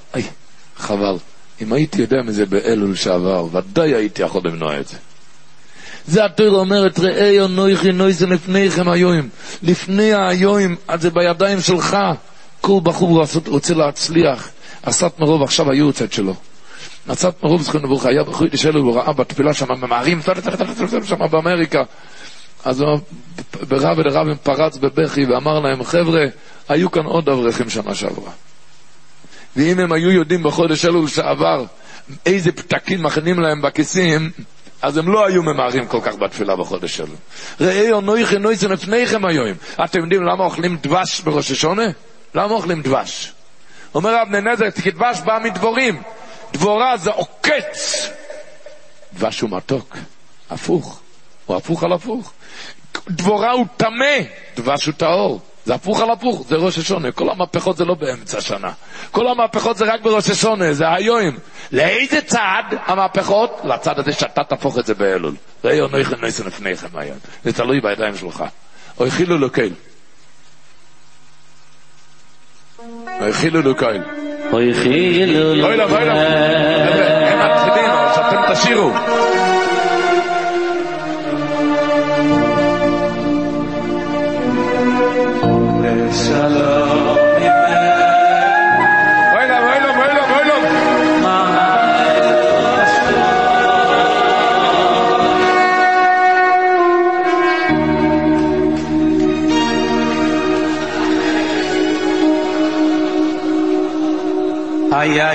חבל, אם הייתי יודע מזה באלול שעבר, ודאי הייתי יכול למנוע את זה. זה התורה אומרת, ראי אונויכי נויסן לפניכם היום. לפני היום, אז זה בידיים שלך. כל בחור רוצה להצליח. אסת מרוב עכשיו היורצת שלו. אסת מרוב זכרנו ברוך היה בחוידי שלו, הוא ראה בתפילה שם ממהרים, שם באמריקה. אז ברב ודרב פרץ בבכי ואמר להם, חבר'ה, היו כאן עוד אברכים שנה שעברה. ואם הם היו יודעים בחודש אלול שעבר איזה פתקים מכינים להם בכיסים, אז הם לא היו ממהרים כל כך בתפילה בחודש שלו. ראי אונויכי נויסן לפניכם היום. אתם יודעים למה אוכלים דבש בראש השונה? למה אוכלים דבש? אומר אבני נזר, כי דבש בא מדבורים. דבורה זה עוקץ. דבש הוא מתוק. הפוך. הוא הפוך על הפוך. דבורה הוא טמא, דבש הוא טהור. זה הפוך על הפוך, זה ראש השונה. כל המהפכות זה לא באמצע השנה. כל המהפכות זה רק בראש השונה, זה היום. לאיזה צד המהפכות? לצד הזה שאתה תהפוך את זה באלול. ראי אונויכם נויסן לפניכם היום. זה תלוי בידיים שלך. אוי חילו לוקל. אוי חילו לוקל. אוי חילו אוי לה, אוי לה. חבר'ה, הם מתחילים, אבל שאתם תשאירו.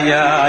איי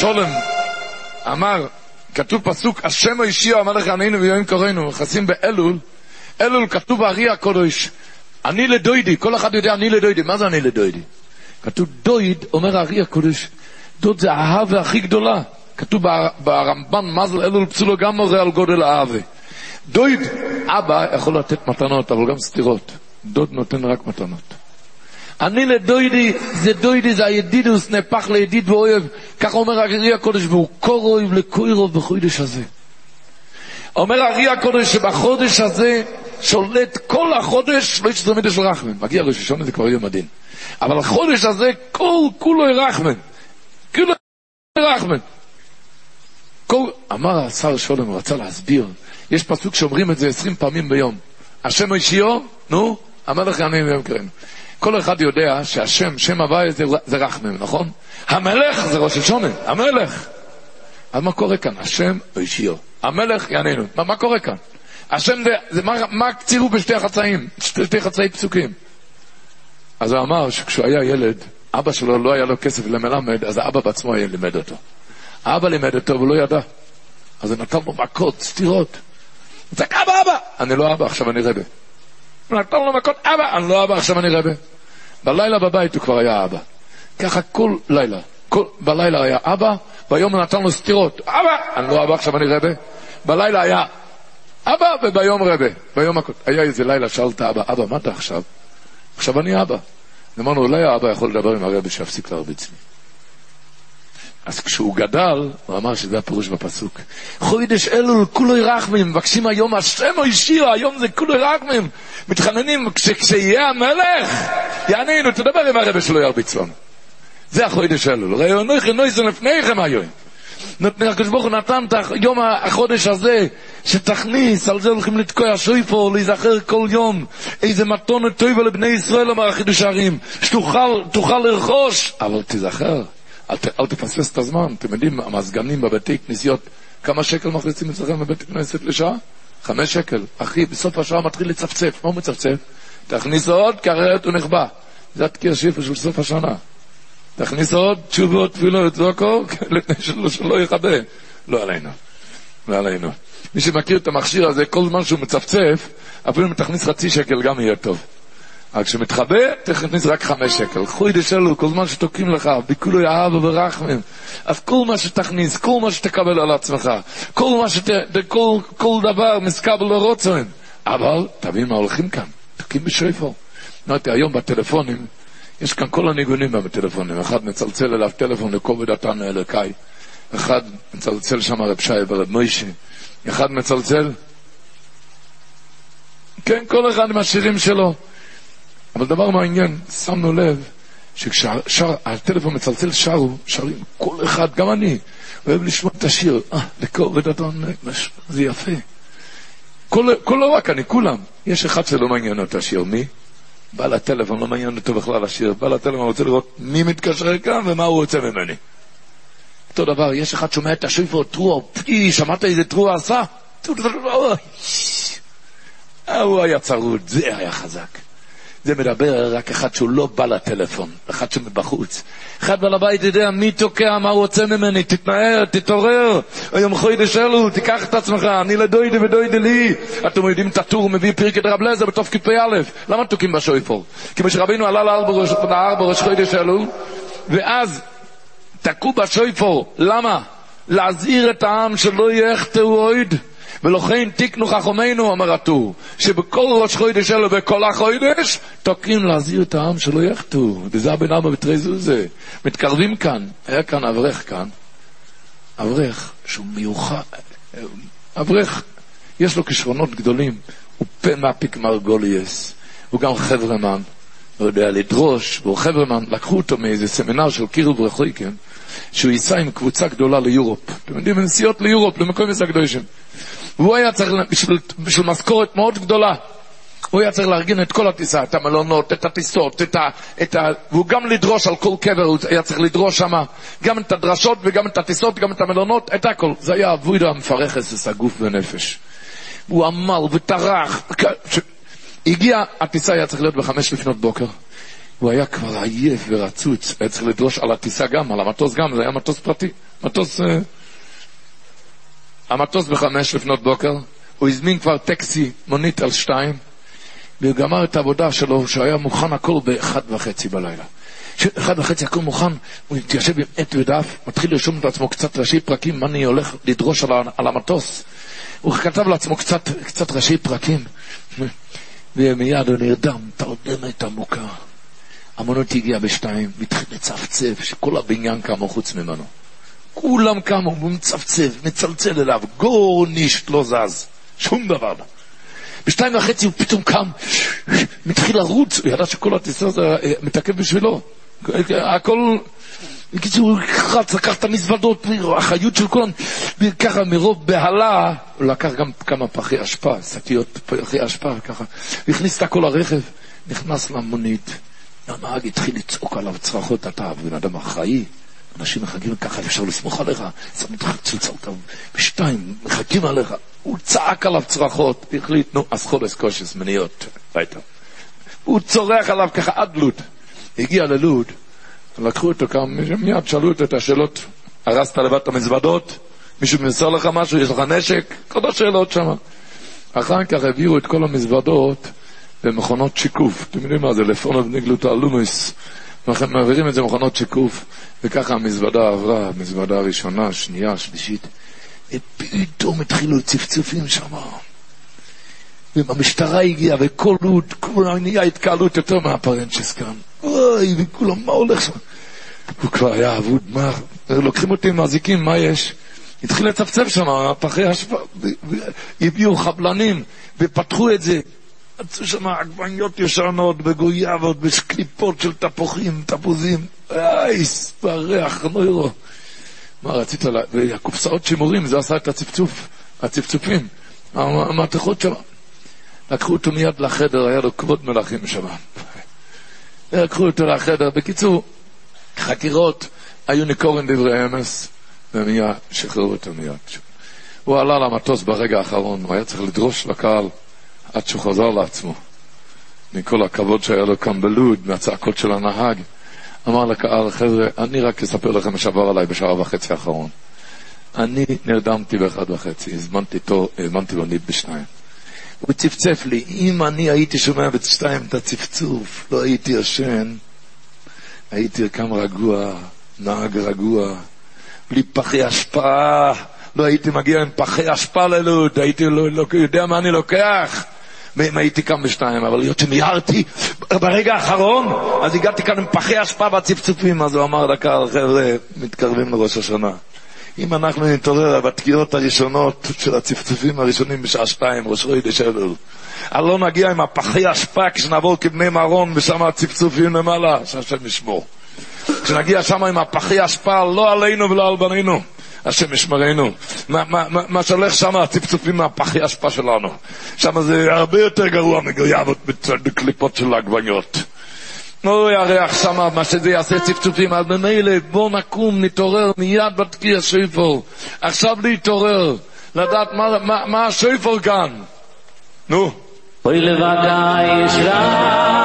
שולם, אמר, כתוב פסוק, השם הישיע המלך ענינו ויום קוראנו, נכנסים באלול, אלול כתוב בארי הקודש, אני לדוידי, כל אחד יודע אני לדוידי, מה זה אני לדוידי? כתוב דויד, אומר הארי הקודש, דוד זה האהבה הכי גדולה, כתוב בר- ברמב"ן, מזל אלול פסולו גם מורה על גודל האהבה. דויד, אבא יכול לתת מתנות, אבל גם סתירות, דוד נותן רק מתנות. אני לדוידי, זה דוידי, זה הידידוס, נהפך לידיד ואוהב. ככה אומר הארי הקודש, והוא כה אוהב לקוירו בחודש הזה. אומר הארי הקודש שבחודש הזה שולט כל החודש, לא יש תמיד של רחמן. מגיע ראש השונה זה כבר יום הדין. אבל החודש הזה כל כולו רחמן. כולו רחמן. כל, אמר השר שולם, הוא רצה להסביר, יש פסוק שאומרים את זה עשרים פעמים ביום. השם אישיו, נו, המלך יענה ויום קראנו. כל אחד יודע שהשם, שם הוויה זה, זה רחמם, נכון? המלך זה ראש השונה, המלך. אז מה קורה כאן? השם אישיו. המלך יעננו. מה, מה קורה כאן? השם זה, זה מה, מה צירו בשתי החצאים? שתי חצאי פסוקים. אז הוא אמר שכשהוא היה ילד, אבא שלו לא היה לו כסף למלמד, אז האבא בעצמו היה לימד אותו. האבא לימד אותו והוא לא ידע. אז הוא נתן לו מכות, סטירות. הוא צעק, אבא, אבא! אני לא אבא, עכשיו אני רבה. הוא נתן לו מכות, אבא! אני לא אבא, עכשיו אני רבה. בלילה בבית הוא כבר היה אבא. ככה כל לילה. כל, בלילה היה אבא, ביום נתן לו סטירות. אבא! אני לא אבא, עכשיו אני רבה. בלילה היה אבא, וביום רבה. ביום הכות. היה איזה לילה, שאלת אבא, אבא, מה אתה עכשיו? עכשיו אני אבא. אמרנו, אולי האבא יכול לדבר עם הרבי שיפסיק להרביץ לי. אז כשהוא גדל, הוא אמר שזה הפירוש בפסוק. חוידש אלול כולו רחמים, מבקשים היום השם אישי, היום זה כולו רחמים. מתחננים, כש, כשיהיה המלך, יענינו, תדבר עם הרבי שלא ירביץ לנו. זה החוידש אלול. ראי אנוכי נויזן לפניכם היום. הקדוש ברוך הוא נתן את יום החודש הזה, שתכניס, על זה הולכים לתקוע שויפו, להיזכר כל יום. איזה מתונת טובה לבני ישראל, אמר החידוש הערים, שתוכל תוכל לרכוש, אבל תיזכר, אל, ת, אל תפספס את הזמן. אתם יודעים, המזגנים בבתי כנסיות, כמה שקל מכניסים אצלכם בבית כנסת לשעה? חמש שקל. אחי, בסוף השעה מתחיל לצפצף. מה הוא מצפצף? תכניס עוד, כי אחרת הוא נחבא. זה התקיע שיפה של סוף השנה. תכניס עוד תשובות, תפילות, צדוקו, לפני שלא- שלא יכבה. לא עלינו. לא עלינו. מי שמכיר את המכשיר הזה, כל זמן שהוא מצפצף, אפילו אם תכניס חצי שקל גם יהיה טוב. אבל כשמתחבא, תכניס רק חמש שקל. חוידש אלו, כל זמן שתוקעים לך, ביקולו יאהב ורחמים. אז כל מה שתכניס, כל מה שתקבל על עצמך, כל מה שת... כל, כל דבר מסקבל לרוצן. אבל, תבין מה הולכים כאן, תוקעים בשויפור. אמרתי, היום בטלפונים, יש כאן כל הניגונים בטלפונים. אחד מצלצל אליו טלפון לכובד התן האלוקאי. אחד מצלצל שם רב שי ורב מוישה. אחד מצלצל, כן, כל אחד עם השירים שלו. אבל דבר מעניין, שמנו לב שכשהטלפון מצלצל שרו, שרים כל אחד, גם אני, אוהב לשמוע את השיר, אה, לכובד אדון, זה יפה. כל, כל לא רק אני, כולם. יש אחד שלא מעניין אותו השיר, מי? בעל הטלפון, לא מעניין אותו בכלל השיר, בעל הטלפון רוצה לראות מי מתקשר כאן ומה הוא רוצה ממני. אותו דבר, יש אחד שומע את השויפור, טרוע, פי, שמעת איזה טרוע עשה? אה, הוא היה צרוד, זה היה חזק. זה מדבר רק אחד שהוא לא בא לטלפון, אחד שמבחוץ. אחד בעל הבית יודע מי תוקע, מה הוא רוצה ממני, תתנער, תתעורר. היום חוידש אלו, תיקח את עצמך, אני לדוידי ודוידי לי. אתם יודעים את הטור, מביא פרקת רב לזר בתוף כ"א. למה תוקעים בשויפור? כי כשרבינו עלה להר בראש, להר בראש חוידש אלו, ואז תקעו בשויפור. למה? להזהיר את העם שלא יחטאו עוד. ולכן תיקנו חכמינו, אומר הטור, שבכל ראש חודש אלו וכל החודש, תוקעים להזהיר את העם שלא יחטאו. וזה הבן אבא בתרי זוזה. מתקרבים כאן, היה כאן אברך כאן, אברך שהוא מיוחד, אברך, יש לו כישרונות גדולים, הוא פה מהפיק מרגוליאס, הוא גם חברמן, הוא יודע לדרוש, והוא חברמן, לקחו אותו מאיזה סמינר של קירוב רחויקם, שהוא ייסע עם קבוצה גדולה ליורופ. אתם יודעים, נסיעות ליורופ, למקום מסע קדושים. והוא היה צריך, בשביל, בשביל משכורת מאוד גדולה, הוא היה צריך לארגן את כל הטיסה, את המלונות, את הטיסות, את ה, את ה... והוא גם לדרוש על כל קבר, הוא היה צריך לדרוש שם גם את הדרשות וגם את הטיסות, גם את המלונות, את הכל. זה היה אבוידו המפרך את הגוף ונפש. הוא עמל וטרח. הגיע, הטיסה היה צריך להיות בחמש לפנות בוקר. הוא היה כבר עייף ורצוץ, היה צריך לדרוש על הטיסה גם, על המטוס גם, זה היה מטוס פרטי. מטוס... אה, המטוס בחמש לפנות בוקר, הוא הזמין כבר טקסי, מונית על שתיים, והוא גמר את העבודה שלו, שהיה מוכן הכל באחד וחצי בלילה. אחד וחצי הכל מוכן, הוא התיישב עם עט ודף, מתחיל לרשום את עצמו קצת ראשי פרקים, מה אני הולך לדרוש על, על המטוס. הוא כתב לעצמו קצת, קצת ראשי פרקים, ומיד הוא נרדם, תרדמת עמוקה. המונות הגיע בשתיים, והתחיל לצפצף, שכל הבניין קמו חוץ ממנו. כולם קמו, הוא מצפצף, מצלצל אליו, גור נישט לא זז, שום דבר לא. בשתיים וחצי הוא פתאום קם, מתחיל לרוץ, הוא ידע שכל הטיסה הזה מתעכב בשבילו. הכל, בקיצור, הוא רץ, לקח את המזוודות, החיות של כולם, וככה מרוב בהלה, הוא לקח גם כמה פחי אשפה, שקיות פחי אשפה, ככה, והכניס את הכל לרכב, נכנס למונית, הנהג התחיל לצעוק עליו צרחות, אתה בן אדם אחראי, אנשים מחכים ככה, אפשר לסמוך עליך, צריך לצלצל אותם, בשתיים, מחכים עליך. הוא צעק עליו צרחות, החליט, נו, אז חודש קושס מניות, ביתה. הוא צורח עליו ככה עד לוד. הגיע ללוד, לקחו אותו כאן, מיד שאלו אותו את השאלות, הרסת לבד את המזוודות? מישהו מסר לך משהו? יש לך נשק? כל השאלות שם. אחר כך העבירו את כל המזוודות במכונות שיקוף. אתם יודעים מה זה? לפונו ונגלותו אלומוס. מעבירים את זה במכונות שיקוף, וככה המזוודה עברה, המזוודה הראשונה, שנייה, שלישית. ופתאום התחילו צפצופים שם. והמשטרה הגיעה, וכל לוד, כולם נהיה התקהלות יותר מהפרנצ'ס כאן. אוי, וכולם, מה הולך שם? הוא כבר היה אבוד, מה? לוקחים אותי עם אזיקים, מה יש? התחיל לצפצף שם, פחי אשפה, הביאו חבלנים, ופתחו את זה. מצאו שם עגבניות ישנות, בגויאבות, בקליפות של תפוחים, תפוזים. אייס, בריח, נוירו. מה רצית לה... והקופסאות שימורים, זה עשה את הצפצוף, הצפצופים, המתכות שם. לקחו אותו מיד לחדר, היה לו כבוד מלכים שם. לקחו אותו לחדר. בקיצור, חקירות, היו ניקורים דברי אמס, ומיד שחררו אותו מיד. הוא עלה למטוס ברגע האחרון, הוא היה צריך לדרוש לקהל עד שהוא חזר לעצמו. מכל הכבוד שהיה לו כאן בלוד, מהצעקות של הנהג. אמר לקהל, חבר'ה, אני רק אספר לכם מה שעבר עליי בשעה וחצי האחרון. אני נרדמתי באחד וחצי, הזמנתי תור, הזמנתי לו ניב בשניים. הוא צפצף לי, אם אני הייתי שומע בשתיים את הצפצוף, לא הייתי ישן, הייתי קם רגוע, נהג רגוע, בלי פחי השפעה, לא הייתי מגיע עם פחי השפעה ללוד, הייתי לא, לא יודע מה אני לוקח. אם הייתי קם בשתיים, אבל היות שמיהרתי ברגע האחרון, אז הגעתי כאן עם פחי השפעה והצפצופים, אז הוא אמר לקהל, חבר'ה, מתקרבים לראש השנה. אם אנחנו נתעורר בתקיעות הראשונות של הצפצופים הראשונים בשעה שתיים, ראש רועי דשבל, אז לא נגיע עם הפחי אשפה כשנעבור כבני מרון ושם הצפצופים למעלה, שהשם ישמור. כשנגיע שם עם הפחי אשפה, לא עלינו ולא על בנינו. השם ישמרנו. מה, מה, מה, מה שהולך שם, הצפצופים מהפחי אשפה שלנו. שם זה הרבה יותר גרוע מגויאבות בקליפות של עגבניות. אוי, הריח שמה, מה שזה יעשה צפצופים, אז ממילא בוא נקום, נתעורר מיד בתקיע שויפור. עכשיו להתעורר, לדעת מה, מה, מה השויפור כאן. נו. אוי לבקה ישרמי,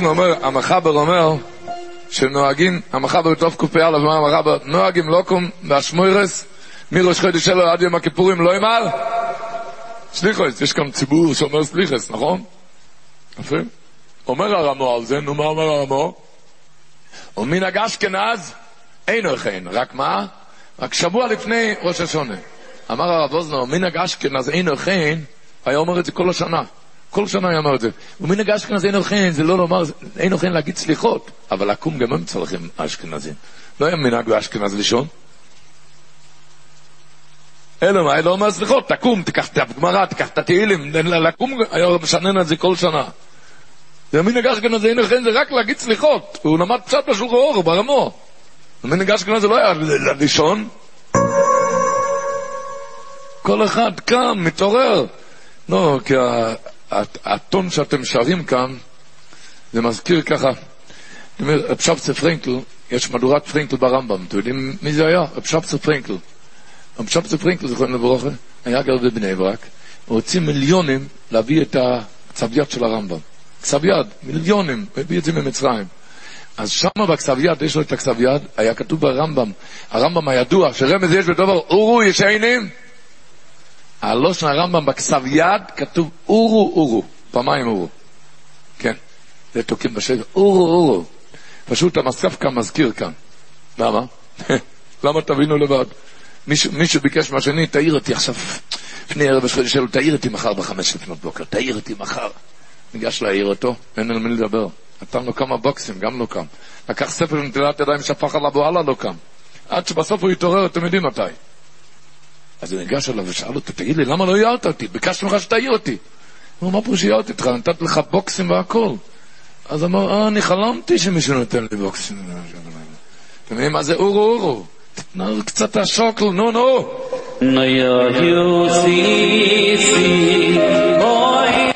אוזן אומר, המחבר אומר, שנוהגים, המחבר בתוף קפ"א, אומר המחבר, נוהגים לוקום והשמוירס, מראש חודש שלו עד יום הכיפורים לא ימל. סליחוס, יש כאן ציבור שאומר סליחס, נכון? יפה. אומר הרמו על זה, נו מה אומר הרמו? ומנהג אשכנז אינו כן, רק מה? רק שבוע לפני ראש השונה. אמר הרב אוזנו, מנהג אשכנז אינו כן, היה אומר את זה כל השנה. כל שנה היה אומר את זה. ומנהג אשכנז אינו כן, זה לא לומר, אינו כן להגיד סליחות, אבל לקום גם הם צריכים אשכנזים. לא היה מנהג באשכנז לישון. אלא מה, לא אומר סליחות, תקום, תיקח את הגמרא, תיקח את התהילים, לקום, היה משנן את זה כל שנה. זה מנהג אשכנז אינו כן, זה רק להגיד סליחות. הוא למד פשט בשולחן אור, ברמו. מנהג אשכנז זה לא היה לישון. כל אחד קם, מתעורר. לא, כי הטון שאתם שרים כאן, זה מזכיר ככה. אני אומר, רב שבצה פרנקל, יש מהדורת פרנקל ברמב"ם, אתם יודעים מי זה היה? רב שבצה פרנקל. רב שבצה פרנקל, זוכרים לברוכה, היה גר בבני ברק, הוציא מיליונים להביא את הכתב יד של הרמב"ם. כתב יד, מיליונים, הביא את זה ממצרים. אז שם בכתב יד, יש לו את הכתב יד, היה כתוב ברמב"ם, הרמב"ם הידוע, שרמז יש בדובר, אורו ישנים. הלושן הרמב"ם בכתב יד כתוב אורו אורו, פעמיים אורו. כן, זה תוקעים בשגר, אורו אורו. פשוט כאן מזכיר כאן. למה? למה תבינו לבד? מישהו, מישהו ביקש מהשני, תעיר אותי עכשיו, לפני ערב השחודש שלו, תעיר אותי מחר בחמש לפנות בוקר, תעיר אותי מחר. ניגש להעיר אותו, אין על מי לדבר. נתן לו כמה בוקסים, גם לא קם. לקח ספר מנטילת ידיים, שפך עליו, וואלה לא קם. עד שבסוף הוא התעורר, אתם יודעים מתי. אז הוא ניגש אליו ושאל אותו, תגיד לי, למה לא הערת אותי? ביקשתי ממך שתעיר אותי. הוא אמר, מה פירוש הערתי אותך? נתתי לך בוקסים והכל. אז אמר, אה, אני חלמתי שמישהו נותן לי בוקסים. אתם יודעים מה זה אורו אורו? תתנו קצת השוקל, נו נו. No yo you see see boy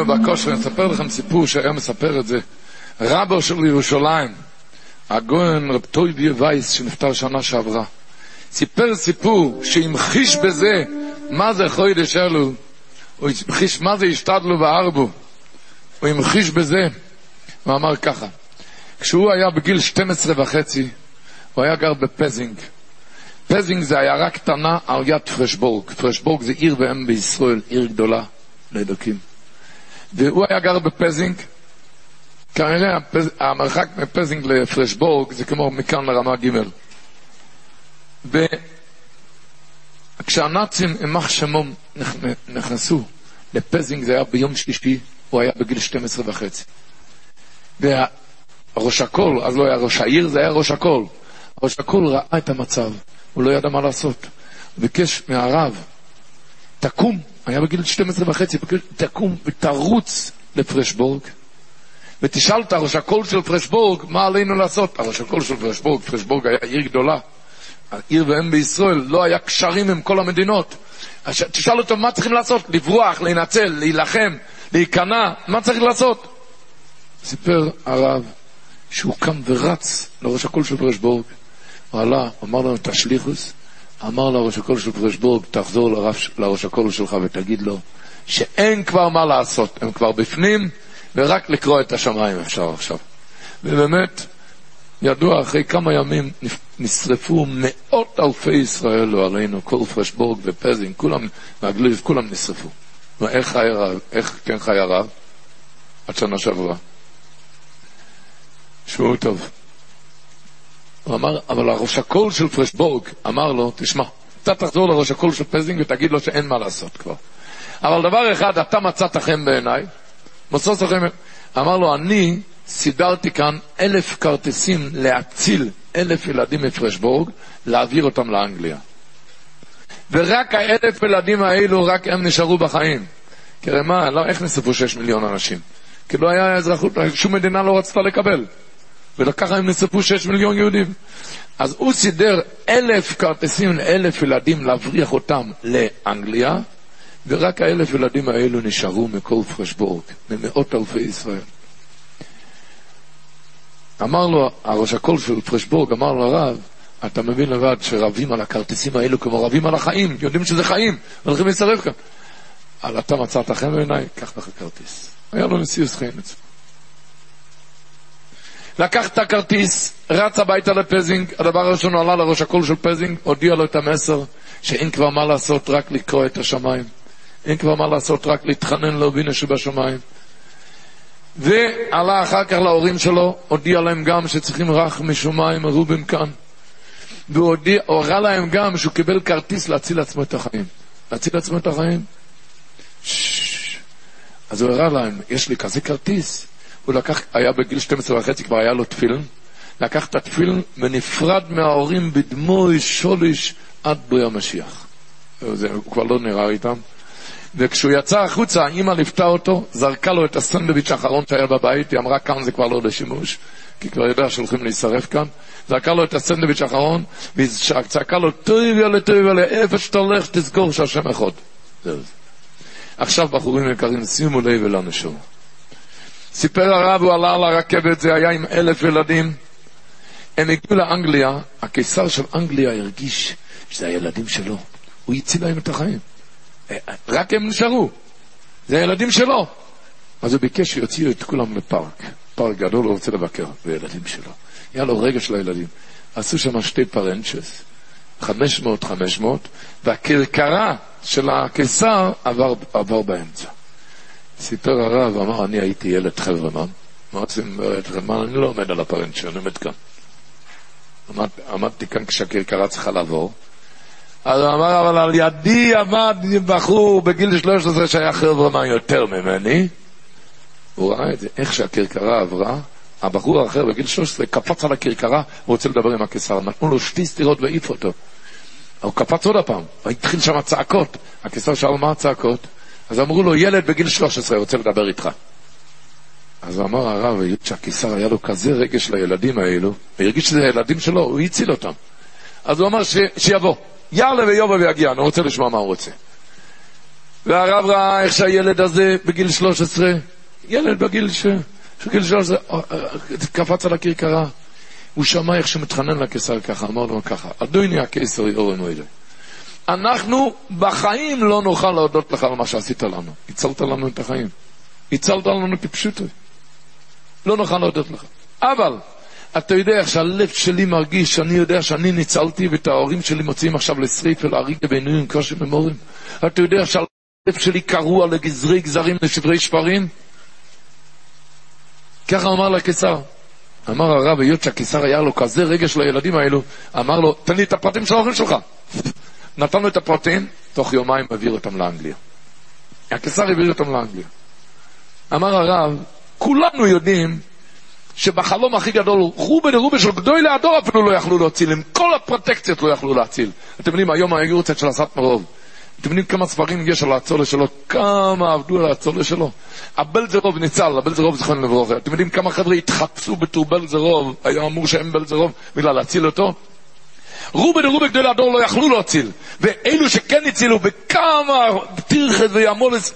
התחילו בכושר, אני אספר לכם סיפור שהיה מספר את זה. רבו של ירושלים, הגאון רב טוביה וייס, שנפטר שנה שעברה, סיפר סיפור שהמחיש בזה מה זה חוידש אלול, הוא המחיש מה זה השתדלו בארבו, הוא המחיש בזה, הוא אמר ככה, כשהוא היה בגיל 12 וחצי, הוא היה גר בפזינג. פזינג זה עיירה קטנה על יד פרשבורג. פרשבורג זה עיר ואם בישראל, עיר גדולה לאלוקים. והוא היה גר בפזינג, כנראה הפז... המרחק מפזינג לפרשבורג זה כמו מכאן לרמה ג'. וכשהנאצים, יימח שמום, נכנסו לפזינג, זה היה ביום שלישי, הוא היה בגיל 12 וחצי. וראש הכל, אז לא היה ראש העיר, זה היה ראש הכל. ראש הכל ראה את המצב, הוא לא ידע מה לעשות. הוא ביקש מהרב, תקום, היה בגיל 12 וחצי, תקום ותרוץ לפרשבורג, ותשאל את הראש הקול של פרשבורג, מה עלינו לעשות? הראש הקול של פרשבורג, פרשבורג היה עיר גדולה, עיר ואם בישראל, לא היה קשרים עם כל המדינות. תשאל אותו מה צריכים לעשות, לברוח, להינצל, להילחם, להיכנע, מה צריך לעשות? סיפר הרב שהוא קם ורץ לראש הקול של פרשבורג, הוא עלה, אמר לנו את השליחוס, אמר לראש הקול של פרשבורג, תחזור לרב, לראש הקול שלך ותגיד לו שאין כבר מה לעשות, הם כבר בפנים, ורק לקרוא את השמיים אפשר עכשיו. ובאמת, ידוע, אחרי כמה ימים נשרפו מאות אלפי ישראל, לא עלינו, כל פרשבורג ופזין, כולם, מהגליב, כולם נשרפו. ואיך חי הרב? איך כן חי הרב? עד שנה שעברה. שבו טוב. הוא אמר, אבל הראש הקול של פרשבורג אמר לו, תשמע, אתה תחזור לראש הקול של פזינג ותגיד לו שאין מה לעשות כבר. אבל דבר אחד, אתה מצאת חן בעיניי, מוצא חן, אמר לו, אני סידרתי כאן אלף כרטיסים להציל אלף ילדים מפרשבורג, להעביר אותם לאנגליה. ורק האלף ילדים האלו, רק הם נשארו בחיים. כי הרי מה, לא, איך נשרפו שש מיליון אנשים? כי לא היה אזרחות, שום מדינה לא רצתה לקבל. וככה הם נשרפו שש מיליון יהודים. אז הוא סידר אלף כרטיסים לאלף ילדים להבריח אותם לאנגליה, ורק האלף ילדים האלו נשארו מכל פרשבורג, ממאות אלפי ישראל. אמר לו, הראש הקול של פרשבורג אמר לו הרב, אתה מבין לבד שרבים על הכרטיסים האלו כמו רבים על החיים, יודעים שזה חיים, הולכים להצטרף כאן. אבל אתה מצאת חן בעיניי, קח לך כרטיס. היה לו נשיאוס חיים אצלו. לקח את הכרטיס, רץ הביתה לפזינג, הדבר הראשון הוא עלה לראש הקול של פזינג, הודיע לו את המסר שאין כבר מה לעשות, רק לקרוא את השמיים. אין כבר מה לעשות, רק להתחנן לאבינו שבשמיים. ועלה אחר כך להורים שלו, הודיע להם גם שצריכים רך משמיים מרובים כאן. והוא הורה להם גם שהוא קיבל כרטיס להציל לעצמו את החיים. להציל לעצמו את החיים. אז הוא הראה להם, יש לי כזה כרטיס. הוא לקח, היה בגיל 12 וחצי, כבר היה לו תפילין, לקח את התפילין ונפרד מההורים בדמוי שוליש עד בוי המשיח. זה, הוא כבר לא נראה איתם. וכשהוא יצא החוצה, האמא ליוותה אותו, זרקה לו את הסנדוויץ' האחרון שהיה בבית, היא אמרה כאן זה כבר לא לשימוש, כי כבר יודע שהולכים להישרף כאן, זרקה לו את הסנדוויץ' האחרון, וצעקה לו, טויביה לטויביה, לאיפה שאתה הולך, תזכור שהשם אחד. עכשיו בחורים יקרים, שימו לב אלינו שוב. סיפר הרב, הוא עלה על הרכבת, זה היה עם אלף ילדים. הם הגיעו לאנגליה, הקיסר של אנגליה הרגיש שזה הילדים שלו. הוא הציל להם את החיים. רק הם נשארו. זה הילדים שלו. אז הוא ביקש שיוציאו את כולם לפארק. פארק גדול, הוא רוצה לבקר בילדים שלו. היה לו רגע של הילדים. עשו שם שתי פרנצ'ס, 500, 500, והכרכרה של הקיסר עבר, עבר באמצע. סיפר הרב, אמר, אני הייתי ילד חברמן. עושים בילד חברמן? אני לא עומד על הפרנצ'ה, אני עומד כאן. עמד, עמדתי כאן כשהכרכרה צריכה לעבור. אז הוא אמר, אבל על ידי עמד בחור בגיל 13 שהיה חברמן יותר ממני. הוא ראה את זה, איך שהכרכרה עברה, הבחור האחר בגיל 13 קפץ על הכרכרה, רוצה לדבר עם הקיסר. נתנו לו שתי סטירות והעיף אותו. הוא קפץ עוד הפעם, והתחיל שם צעקות. הקיסר שאל מה הצעקות? אז אמרו לו, ילד בגיל 13 רוצה לדבר איתך. אז אמר הרב, היות שהקיסר היה לו כזה רגש לילדים האלו, והרגיש שזה הילדים שלו, הוא הציל אותם. אז הוא אמר ש... שיבוא, יאללה ויובא ויגיע, אני רוצה לשמוע מה הוא רוצה. והרב ראה איך שהילד הזה בגיל 13, ילד בגיל ש... בגיל 13, אה, אה, קפץ על הכרכרה. הוא שמע איך שמתחנן לקיסר ככה, אמר לו ככה, אדוני הקיסר יורנו אלי. אנחנו בחיים לא נוכל להודות לך על מה שעשית לנו. הצלת לנו את החיים. הצלת לנו כפשוטו. לא נוכל להודות לך. אבל, אתה יודע איך שהלב שלי מרגיש שאני יודע שאני ניצלתי ואת ההורים שלי מוציאים עכשיו לשריף ולהריג בינויים קושי ממורים. אתה יודע שהלב שלי קרוע לגזרי גזרים לשברי שפרים? ככה אמר לקיסר. אמר הרב, היות שהקיסר היה לו כזה רגש לילדים האלו, אמר לו, תן לי את הפרטים של ההורים שלך. נתנו את הפרטים, תוך יומיים העביר אותם לאנגליה. הקיסר העביר אותם לאנגליה. אמר הרב, כולנו יודעים שבחלום הכי גדול, רובה דרובה של גדוי להדור אפילו לא יכלו להציל, עם כל הפרוטקציות לא יכלו להציל. אתם יודעים, היום היורצת של הסטמרוב, אתם יודעים כמה ספרים יש על הצולה שלו, כמה עבדו על הצולה שלו. הבלזרוב ניצל, הבלזרוב זכרון לברכה. אתם יודעים כמה חבר'ה התחפשו בתור בלזרוב, היה אמור שהם בלזרוב, בגלל להציל אותו? רובה דרובה גדול הדור לא יכלו להציל. ואלו שכן הצילו, בכמה תרחת וימולס,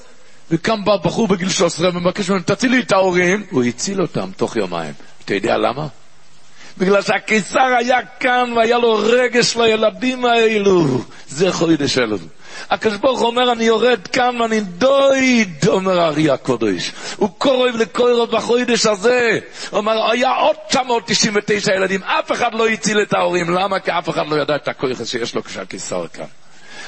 וקם בא בחור בגיל 13 ומבקש ממנו, תציל לי את ההורים, הוא הציל אותם תוך יומיים. אתה יודע למה? בגלל שהקיסר היה כאן והיה לו רגש לילדים האלו. זה חוידש אלו. הקדוש ברוך הוא אומר, אני יורד כאן ואני דויד, אומר הארי הקודש. הוא קורב לקורב בחוידש הזה. הוא אומר, היה עוד 999 ילדים, אף אחד לא הציל את ההורים. למה? כי אף אחד לא ידע את הכוח שיש לו כשהקיסר כאן.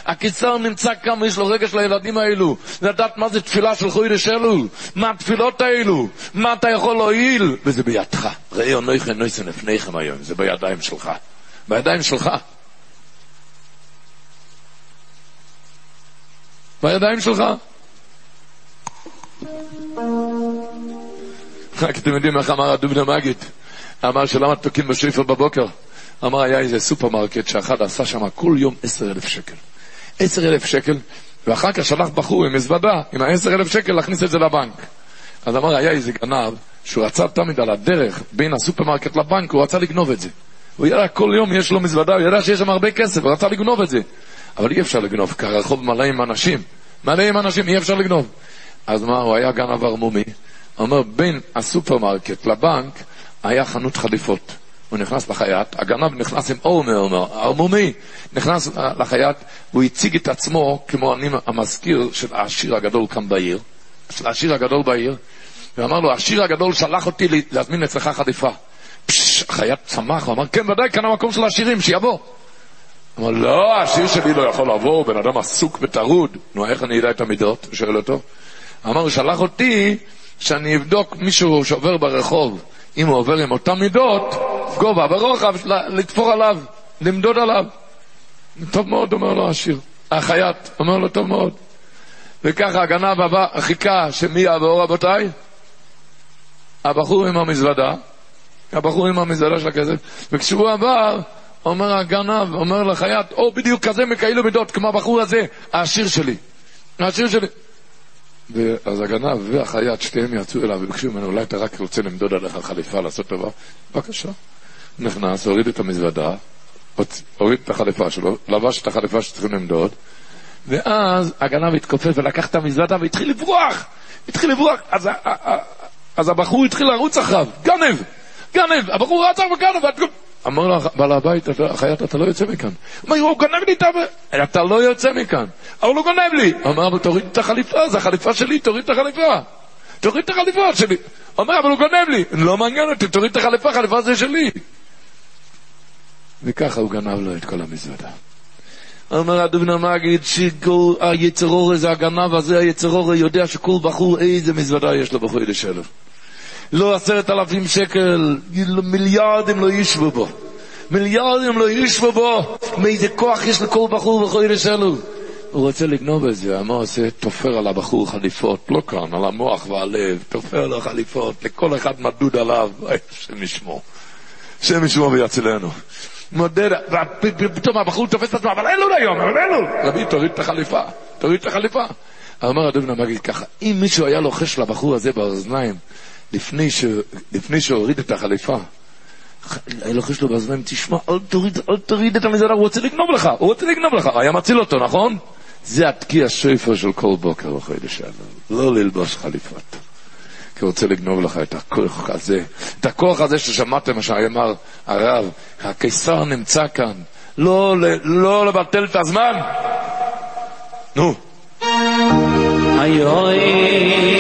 הקיסר נמצא כאן ויש לו רגש לילדים האלו, לדעת מה זה תפילה של חוידש אלו, מה התפילות האלו, מה אתה יכול להועיל, וזה בידך. ראי אנוכי נויסן לפניכם היום, זה בידיים שלך. בידיים שלך. בידיים שלך. רק אתם יודעים איך אמר הדובנה מגיד, אמר שלמה תוקעים בשפר בבוקר, אמר, היה איזה סופרמרקט שאחד עשה שם כל יום עשר אלף שקל. עשר אלף שקל, ואחר כך שלח בחור עם מזוודה, עם העשר אלף שקל, להכניס את זה לבנק. אז אמר, היה איזה גנב, שהוא רצה תמיד על הדרך בין הסופרמרקט לבנק, הוא רצה לגנוב את זה. הוא ידע, כל יום יש לו מזוודה, הוא ידע שיש שם הרבה כסף, הוא רצה לגנוב את זה. אבל אי אפשר לגנוב, כי הרחוב מלא עם אנשים. מלא עם אנשים, אי אפשר לגנוב. אז מה, הוא היה גנב ערמומי. אומר, בין הסופרמרקט לבנק היה חנות חליפות. הוא נכנס לחייט, הגנב נכנס עם אור אומר, ערמומי, נכנס לחייט, והוא הציג את עצמו כמו אני המזכיר של העשיר הגדול כאן בעיר, של העשיר הגדול בעיר, ואמר לו, העשיר הגדול שלח אותי להזמין אצלך חליפה. פשש, החייט צמח, הוא אמר, כן, ודאי, כאן המקום של העשירים, שיבוא. אמר, לא, השיר שלי לא יכול לבוא, בן אדם עסוק וטרוד. נו, איך אני אדע את המידות? הוא שואל אותו. אמר, הוא שלח אותי שאני אבדוק מישהו שעובר ברחוב, אם הוא עובר עם אותן מידות, גובה ורוחב, לתפור עליו, למדוד עליו. טוב מאוד, אומר לו השיר. החייט, אומר לו, טוב מאוד. וככה הגנב הבא חיכה שמי יעבור, רבותיי? הבחור עם המזוודה, הבחור עם המזוודה של הכסף, וכשהוא עבר, אומר הגנב, אומר לחייט, או בדיוק כזה מכאילו מידות, כמו הבחור הזה, העשיר שלי. העשיר שלי. ואז הגנב והחייט, שתיהם יצאו אליו וביקשו ממנו, אולי אתה רק רוצה למדוד עליך חליפה, לעשות טובה? בבקשה. נכנס, הוריד את המזוודה, הוריד את החליפה שלו, לבש את החליפה שצריכים למדוד, ואז הגנב התכופף ולקח את המזוודה והתחיל לברוח! התחיל לברוח! אז, אז הבחור התחיל לרוץ אחריו, גנב! גנב! הבחור רץ אחריו גנב! אמר לו בעל הבית, החייט, אתה לא יוצא מכאן. הוא אומר, הוא גונב לי את ה... אתה לא יוצא מכאן. אבל הוא גונב לי. הוא אומר, תוריד את החליפה, זו החליפה שלי, תוריד את החליפה. תוריד את החליפה שלי. אומר, אבל הוא גונב לי. לא מעניין אותי, תוריד את החליפה, החליפה זה שלי. וככה הוא גנב לו את כל המזוודה. אומר המגיד שהיצרור זה הגנב הזה, היצרור יודע שכל בחור איזה מזוודה יש לו בחודש אלף. לא עשרת אלפים שקל, מיליארדים לא ישבו בו. מיליארדים לא ישבו בו. מאיזה כוח יש לכל בחור בחודש אלו. הוא רוצה לגנוב את זה, מה עושה? תופר על הבחור חליפות, לא כאן, על המוח והלב, תופר לו חליפות, לכל אחד מדוד עליו, השם ישמור. השם ישמור ויצילנו. מודד, ופתאום הבחור תופס את עצמו, אבל אין לו היום, אבל אין לו. רבי, תוריד את החליפה, תוריד את החליפה. אמר הדובן המגיד ככה, אם מישהו היה לוחש לבחור הזה באוזניים, לפני, ש... לפני שהוריד את החליפה, היה לוחש לו באוזניים, תשמע, אל תוריד, אל תוריד את המזרח, הוא רוצה לגנוב לך, הוא רוצה לגנוב לך, היה מציל אותו, נכון? זה התקיע שפר של כל בוקר בחודש שלנו, לא ללבוש חליפות. כי הוא רוצה לגנוב לך את הכוח הזה, את הכוח הזה ששמעתם מה שאמר הרב, הקיסר נמצא כאן, לא, לא לבטל את הזמן. נו. היוי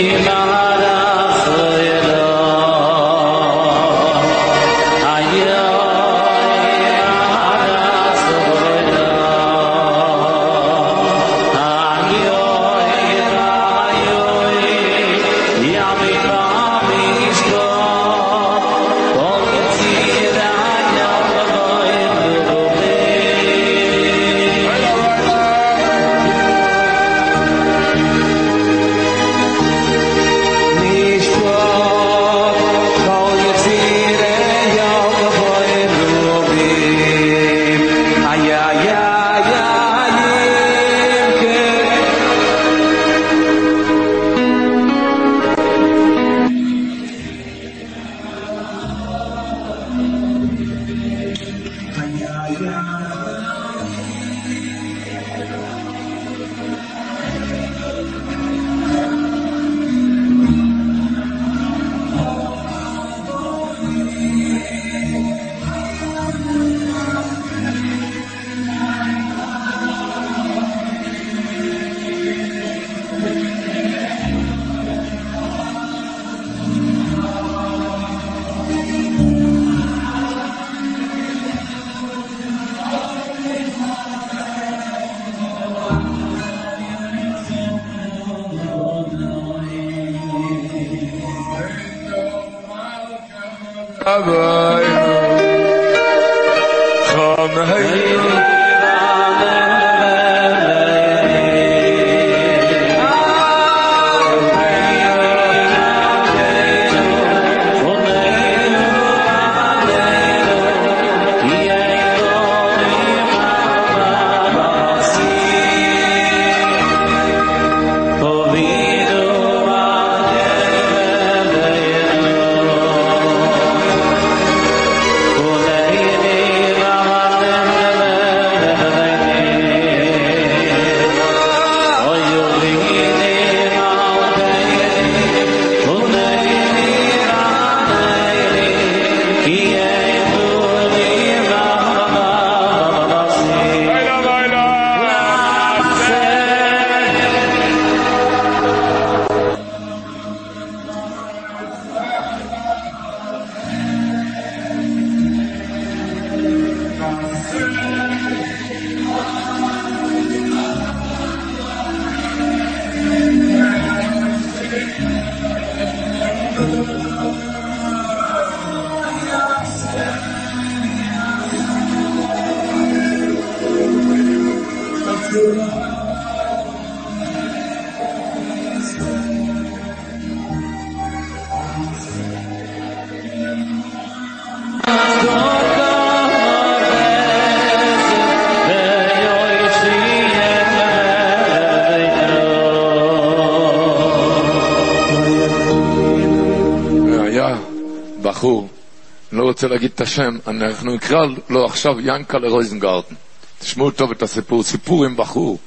השם, אנחנו נקרא לו עכשיו ינקלה רויזנגרטן. תשמעו טוב את הסיפור, סיפור עם בחור,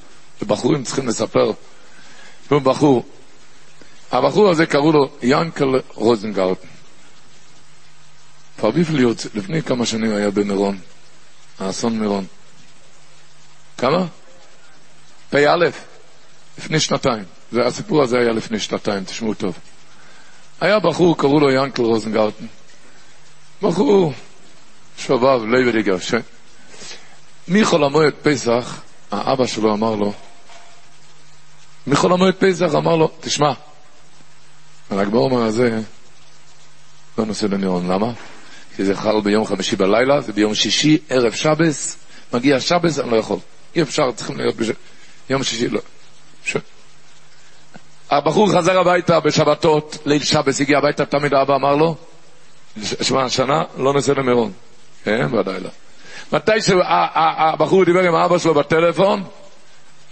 ובחורים צריכים לספר. תשמעו בחור, הבחור הזה קראו לו ינקל רוזנגרטן. פרביב לי לפני כמה שנים היה במירון, האסון מירון. כמה? פ"א, לפני שנתיים. זה, הסיפור הזה היה לפני שנתיים, תשמעו טוב. היה בחור, קראו לו ינקל רוזנגרטן. בחור, שובב, לעבעדיגער, ש... מחול המועד פסח, האבא שלו אמר לו, מחול המועד פסח אמר לו, תשמע, הל"ג בעומר הזה לא נושא למירון, למה? כי זה חל ביום חמישי בלילה, זה ביום שישי, ערב שבס, מגיע שבס, אני לא יכול. אי אפשר, צריכים להיות בש... יום שישי, לא. ש... הבחור חזר הביתה בשבתות, ליל שבס, הגיע הביתה, תמיד האבא אמר לו, שמע, השנה לא נושא למירון. כן, ודאי לא. מתי שהבחור דיבר עם האבא שלו בטלפון,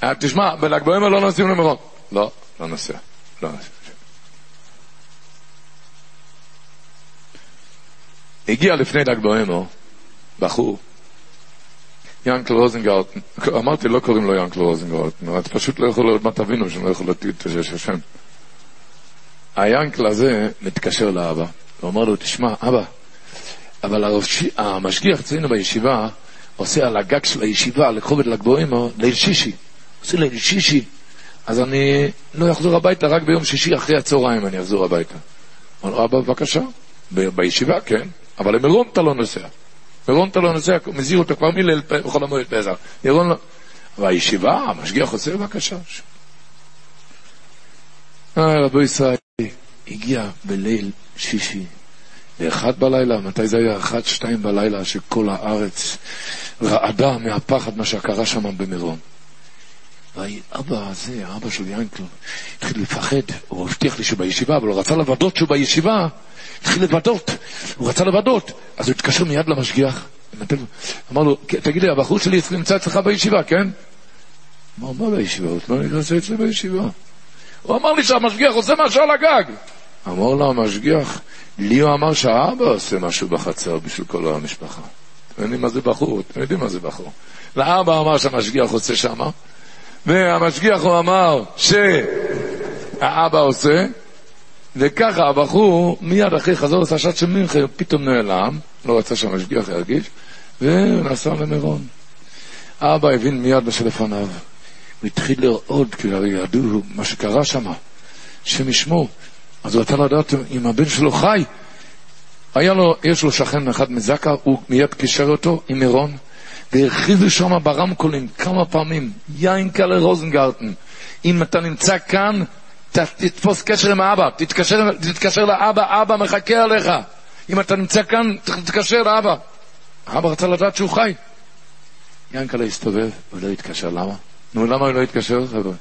אה, תשמע, בל"ג בעומר לא נוסעים למירון. לא, לא נוסע. לא נוסע. הגיע לפני ל"ג בעומר, בחור, ינקל רוזנגרטן, אמרתי, לא קוראים לו ינקל רוזנגרטן, אתה פשוט לא יכול, עוד מעט תבינו שאני לא יכול להטיל את השם. היאנקל הזה מתקשר לאבא, ואומר לו, תשמע, אבא, אבל הראשי, המשגיח אצלנו בישיבה עושה על הגג של הישיבה, לכובד ל"ג בעומר, ליל שישי. עושה ליל שישי, אז אני לא אחזור הביתה, רק ביום שישי אחרי הצהריים אני אחזור הביתה. אמר לו, אבא, בבקשה, ב- בישיבה, כן, אבל למירון אתה לא נוסע. מירון אתה לא נוסע, מזהיר אותו כבר מליל בחול המועד פסח. מירון לא... והישיבה, המשגיח עושה, בבקשה. אה, רבו ישראל, הגיע בליל שישי, באחד בלילה, מתי זה היה? אחת, שתיים בלילה, שכל הארץ רעדה מהפחד מה שקרה שם במירון. והאבא הזה, האבא של ינקל, התחיל לפחד, הוא הבטיח לי שהוא בישיבה, אבל הוא רצה לוודות שהוא בישיבה, התחיל לוודות, הוא רצה לוודות, אז הוא התקשר מיד למשגיח, אמר לו, תגיד לי, הבחור שלי נמצא אצלך בישיבה, כן? אמר, מה בישיבה. הוא אמר לי שהמשגיח עושה משהו על הגג. אמר לו המשגיח, לי הוא אמר שהאבא עושה משהו בחצר בשביל כל המשפחה. אתם יודעים מה זה בחור? אתם יודעים מה זה בחור. לאבא אמר שהמשגיח עושה שמה, והמשגיח הוא אמר שהאבא עושה, וככה הבחור מיד אחרי חזור לשעת של מינכה פתאום נעלם, לא רצה שהמשגיח ירגיש, ונסע למירון. האבא הבין מיד מה שלפניו. הוא התחיל לרעוד, כי ידעו מה שקרה שם, השם ישמור. אז הוא רצה לדעת אם הבן שלו חי. היה לו, יש לו שכן אחד מזקה, הוא מיד קישר אותו עם מירון, והרחיבו שם ברמקולים כמה פעמים, יין קלה רוזנגרטן, אם אתה נמצא כאן, ת, תתפוס קשר עם האבא, תתקשר, תתקשר לאבא, אבא מחכה עליך. אם אתה נמצא כאן, תתקשר לאבא. האבא רצה לדעת שהוא חי. ינקלה הסתובב ולא התקשר, למה? נו, למה הוא לא התקשר, חבר'ה?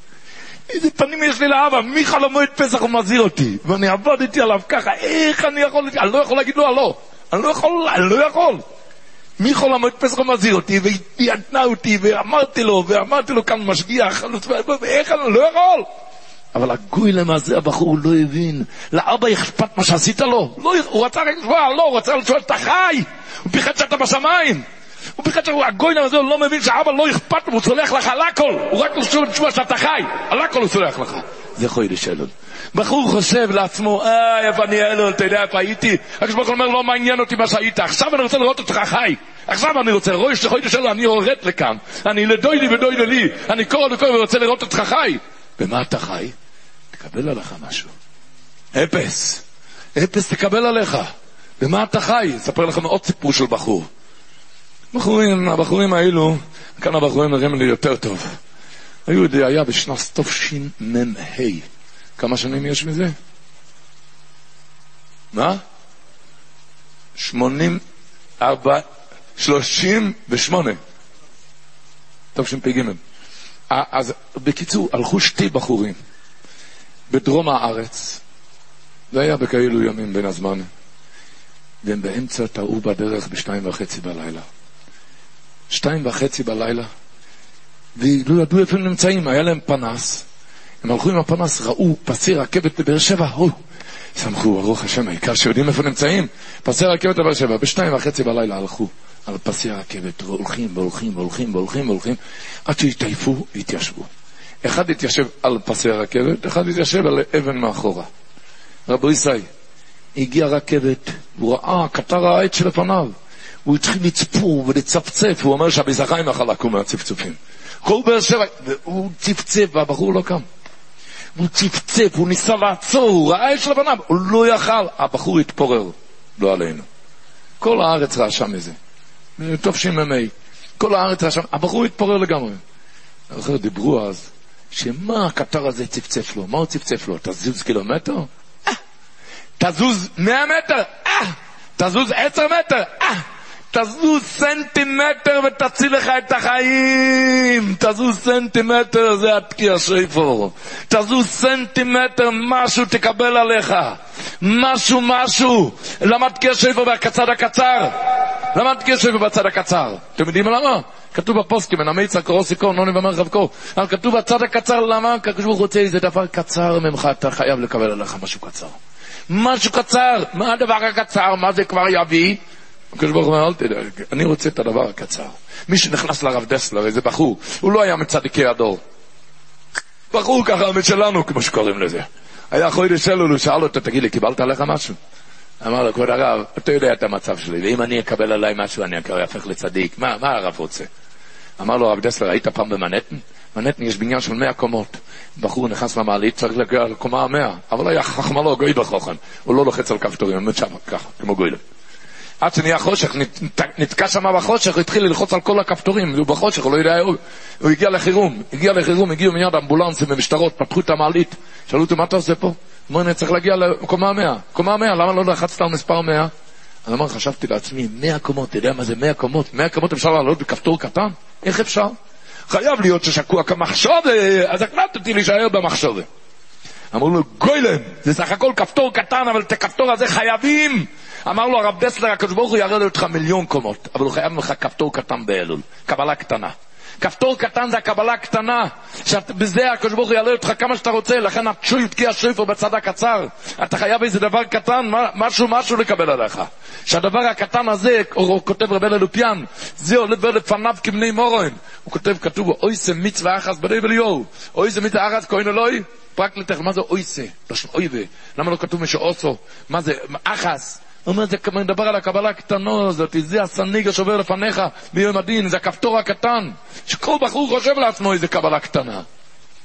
איזה פנים יש לי לאבא, מיכל המועד פסח הוא מזהיר אותי, ואני עבדתי עליו ככה, איך אני יכול, אני לא יכול להגיד לו הלא, אני לא יכול, אני לא יכול. מיכל המועד פסח הוא מזהיר אותי, והיא עדנה אותי, ואמרתי לו, ואמרתי לו כאן משגיח, איך אני לא יכול? אבל הגוילם הזה, הבחור לא הבין, לאבא אכפת מה שעשית לו, לא, הוא רצה רק לשמוע, לא, הוא רצה לשאול, אתה חי, הוא פיחד שאתה בשמיים. הוא בכלל שהגוילם הזה לא מבין שהאבא לא אכפת לו, הוא סולח לך על הכל, הוא רק לשאול תשובה שאתה חי, על הכל הוא סולח לך. זה חוידש אלול. בחור חושב לעצמו, אה, איפה אני אלול, אתה יודע איפה הייתי? הקדוש ברוך הוא אומר, לא מעניין אותי מה שהיית, עכשיו אני רוצה לראות אותך חי. עכשיו אני רוצה, רואה שחוידש אלול, אני יורד לכאן. אני לדוידי ודוידי לי, אני קורא לקורא ורוצה לראות אותך חי. במה אתה חי? תקבל עליך משהו. אפס. אפס תקבל עליך. במה אתה חי? אספר לכם עוד סיפור של בחור. בחורים, הבחורים האלו, כאן הבחורים נראים לי יותר טוב. היהודי היה בשנת תשמ"ה. כמה שנים יש מזה? מה? שמונים, ארבע, שלושים ושמונה. תשפ"ג. אז בקיצור, הלכו שתי בחורים בדרום הארץ, זה היה בכאלו ימים בין הזמן, והם באמצע טעו בדרך בשתיים וחצי בלילה. שתיים וחצי בלילה, ולא ידעו איפה הם נמצאים, היה להם פנס. הם הלכו עם הפנס, ראו פסי רכבת בבאר שבע, הו, שמחו, ברוך השם, העיקר שיודעים איפה נמצאים. פסי רכבת בבאר שבע, בשתיים וחצי בלילה הלכו על פסי הרכבת, והולכים והולכים והולכים והולכים והולכים, עד שהתעייפו, התיישבו. אחד התיישב על פסי הרכבת, אחד התיישב על אבן מאחורה. רבו ישי, הגיעה רכבת, הוא ראה קטר העץ שלפניו. הוא התחיל לצפור ולצפצף, הוא אומר שהביזחיים יכול לקום מהצפצופים. כל באר שבע, והוא צפצף והבחור לא קם. הוא צפצף, הוא ניסה לעצור, הוא ראה את שלבניו, הוא לא יכל, הבחור התפורר, לא עלינו. כל הארץ רעשה מזה. תשמ"ה. כל הארץ רעשה, הבחור התפורר לגמרי. אחר דיברו אז, שמה הקטר הזה צפצף לו? מה הוא צפצף לו? תזוז קילומטר? אה! תזוז מאה מטר? אה! תזוז עשר מטר? תזוז סנטימטר ותציל לך את החיים. תזוז סנטימטר, זה התקיע שיפור. תזוז סנטימטר, משהו תקבל עליך. משהו, משהו. למה תקיע שיפור בצד הקצר? למה תקיע שיפור בצד הקצר? אתם יודעים למה? כתוב בפוסקים, אין המיצר קורוסי קור, נוני ומרחב קור. אבל כתוב בצד הקצר, למה? הקדוש ברוך הוא רוצה איזה דבר קצר ממך, אתה חייב לקבל עליך משהו קצר. משהו קצר. מה הדבר הקצר? מה זה כבר יביא? הקדוש ברוך הוא אומר, אל תדאג, אני רוצה את הדבר הקצר. מי שנכנס לרב דסלר, איזה בחור, הוא לא היה מצדיקי הדור. בחור ככה משלנו, כמו שקוראים לזה. היה חודש אלול, הוא שאל אותו, תגיד לי, קיבלת עליך משהו? אמר לו, כבוד הרב, אתה יודע את המצב שלי, ואם אני אקבל עליי משהו, אני אהפך לצדיק. מה, מה הרב רוצה? אמר לו הרב דסלר, היית פעם במנהטן? במנהטן יש בניין של מאה קומות. בחור נכנס למעלית, צריך להגיע לקומה המאה, אבל היה חכמה לו, גוי בחוכן. הוא לא לוחץ על כפתורים, עומד שם ככה, כמו גוילם. עד שנהיה חושך, נתקע שם בחושך, הוא התחיל ללחוץ על כל הכפתורים, הוא בחושך, הוא לא יודע, הוא, הגיע לחירום, הגיע לחירום, הגיעו מיד אמבולנסים ומשטרות, פתחו את המעלית, שאלו אותו, מה אתה עושה פה? אמר, אני צריך להגיע לקומה המאה. קומה המאה, למה לא לחצת על מספר מאה? אני אומר, חשבתי לעצמי, מאה קומות, אתה יודע מה זה מאה קומות? מאה קומות אפשר לעלות בכפתור קטן? איך אפשר? חייב להיות ששקוע כמחשוב, אז הקלטתי להישאר במחשוב. אמרו לו, גוילם, זה סך הכל כפתור קטן, אבל את הכפתור הזה חייבים. אמר לו הרב דסלר, הקדוש ברוך הוא ירד אותך מיליון קומות, אבל הוא חייב לך כפתור קטן באלול, קבלה קטנה. כפתור קטן זה הקבלה הקטנה, שבזה הקדוש ברוך הוא יעלה אותך כמה שאתה רוצה, לכן התשוי תקיע שויפר בצד הקצר. אתה חייב איזה דבר קטן, משהו משהו לקבל עליך. שהדבר הקטן הזה, כותב רבי אלופיאן, זה עולה לפניו כבני מורן. הוא כותב, כתוב, אוי זה מצווה אחס בני וליאור, אוי זה מצווה אחס כהן אלוהי. פרקליטך, מה זה אויסה? לשון אויבה. למה לא כתוב משאוסו? מה זה? אחס. הוא אומר, זה מדבר על הקבלה הקטנה הזאת, זה הסניג השובר לפניך ביום הדין, זה הכפתור הקטן, שכל בחור חושב לעצמו איזה קבלה קטנה.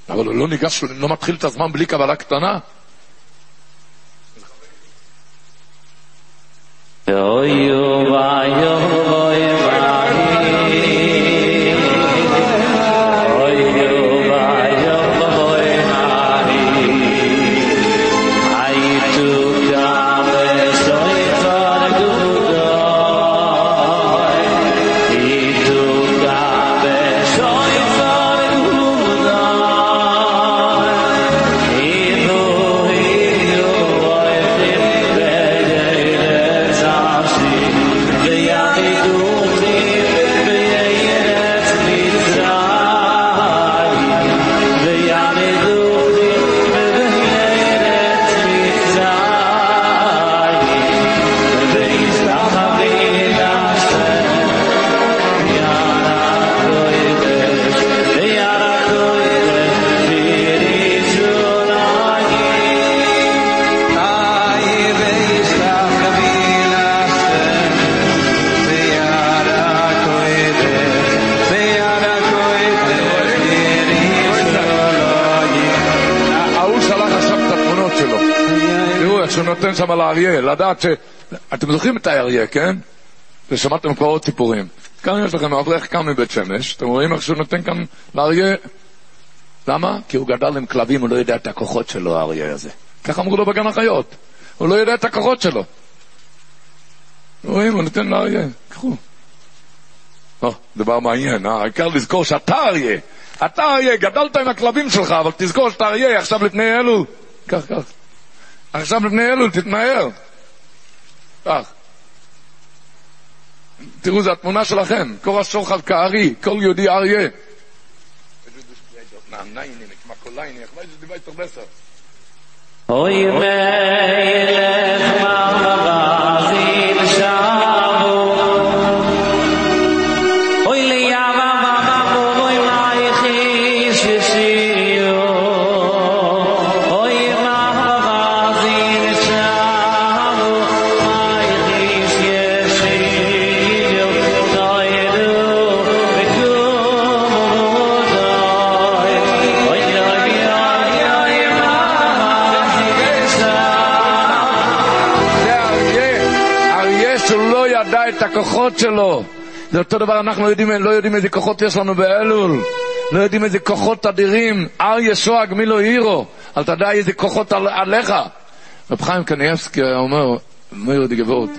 אבל הוא לא ניגש, לא מתחיל את הזמן בלי קבלה קטנה. אוי אוי אוי נותן שם לאריה, לדעת ש... אתם זוכרים את האריה, כן? ושמעתם כבר עוד סיפורים. כאן יש לכם אברך כאן מבית שמש, אתם רואים איך שהוא נותן כאן לאריה... למה? כי הוא גדל עם כלבים, הוא לא יודע את הכוחות שלו, האריה הזה. ככה אמרו לו בגן החיות. הוא לא יודע את הכוחות שלו. רואים, הוא נותן לאריה, קחו. או, דבר מעניין, אה? העיקר לזכור שאתה אריה. אתה אריה, גדלת עם הכלבים שלך, אבל תזכור שאתה אריה עכשיו לפני אלול. קח, קח. עכשיו לפני אלול, תתנער. קח. תראו, זו התמונה שלכם. קורא שוחד כארי, כל יהודי אריה. Oy melech mavazin שלו. זה אותו דבר, אנחנו לא יודעים, לא יודעים איזה כוחות יש לנו באלול. לא יודעים איזה כוחות אדירים. אריה שואג, מי לא הירו? אל תדע איזה כוחות על, עליך. רב חיים קניאבסקי היה אומר, די גבורת,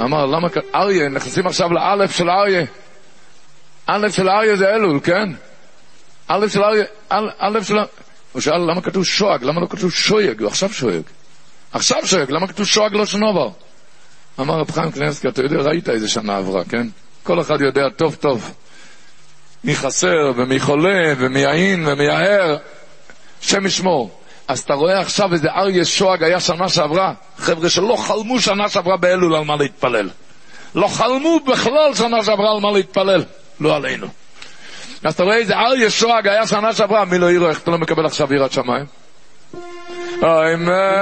אמר, למה כ- אריה, נכנסים עכשיו לאלף של אריה. אלף של אריה זה אלול, כן? אלף של אריה, אל- אלף של... הוא שאל, למה כתוב שואג? למה לא כתוב שויג? הוא עכשיו שואג. עכשיו שואג, למה כתוב שואג לא שנובר? אמר רב חיים קניאבסקי, אתה יודע, ראית איזה שנה עברה, כן? כל אחד יודע טוב טוב מי חסר ומי חולה ומי עין ומי ער, שם ישמור. אז אתה רואה עכשיו איזה אריה שואג היה שנה שעברה, חבר'ה שלא חלמו שנה שעברה באלול על מה להתפלל. לא חלמו בכלל שנה שעברה על מה להתפלל, לא עלינו. אז אתה רואה איזה אריה שואג היה שנה שעברה, מי לא יראו, איך אתה לא מקבל עכשיו יראת שמיים? אוי מה...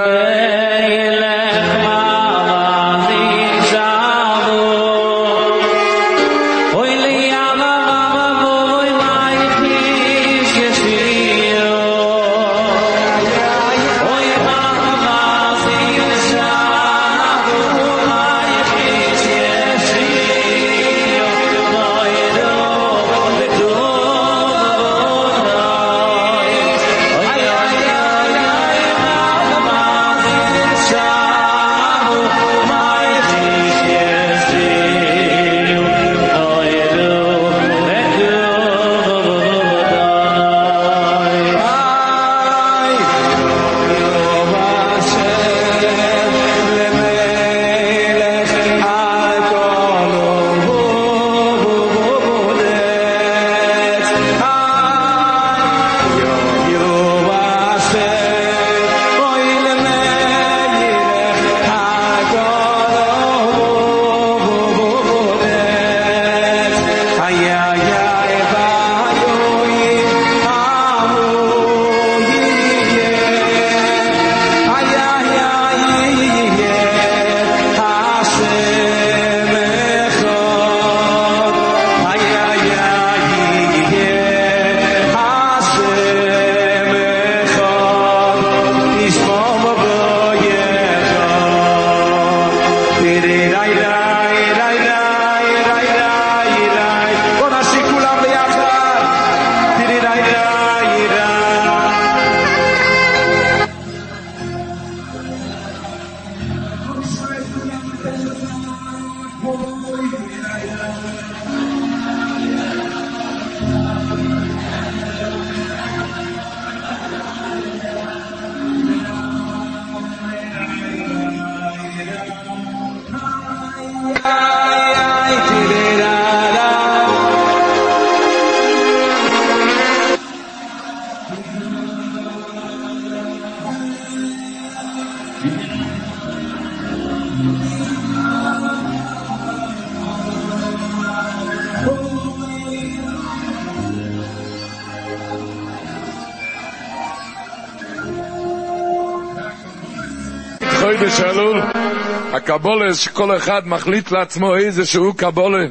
הקבולה שכל אחד מחליט לעצמו איזה שהוא קבולה.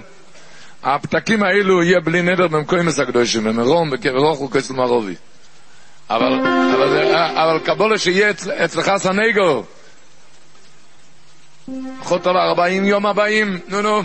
הפתקים האלו יהיה בלי נדר במקומס הקדושים, במרום, בקרח וכסל מערובי. אבל, אבל, אבל קבולה שיהיה אצל, אצלך סנגו. על ארבעים יום הבאים, נו נו.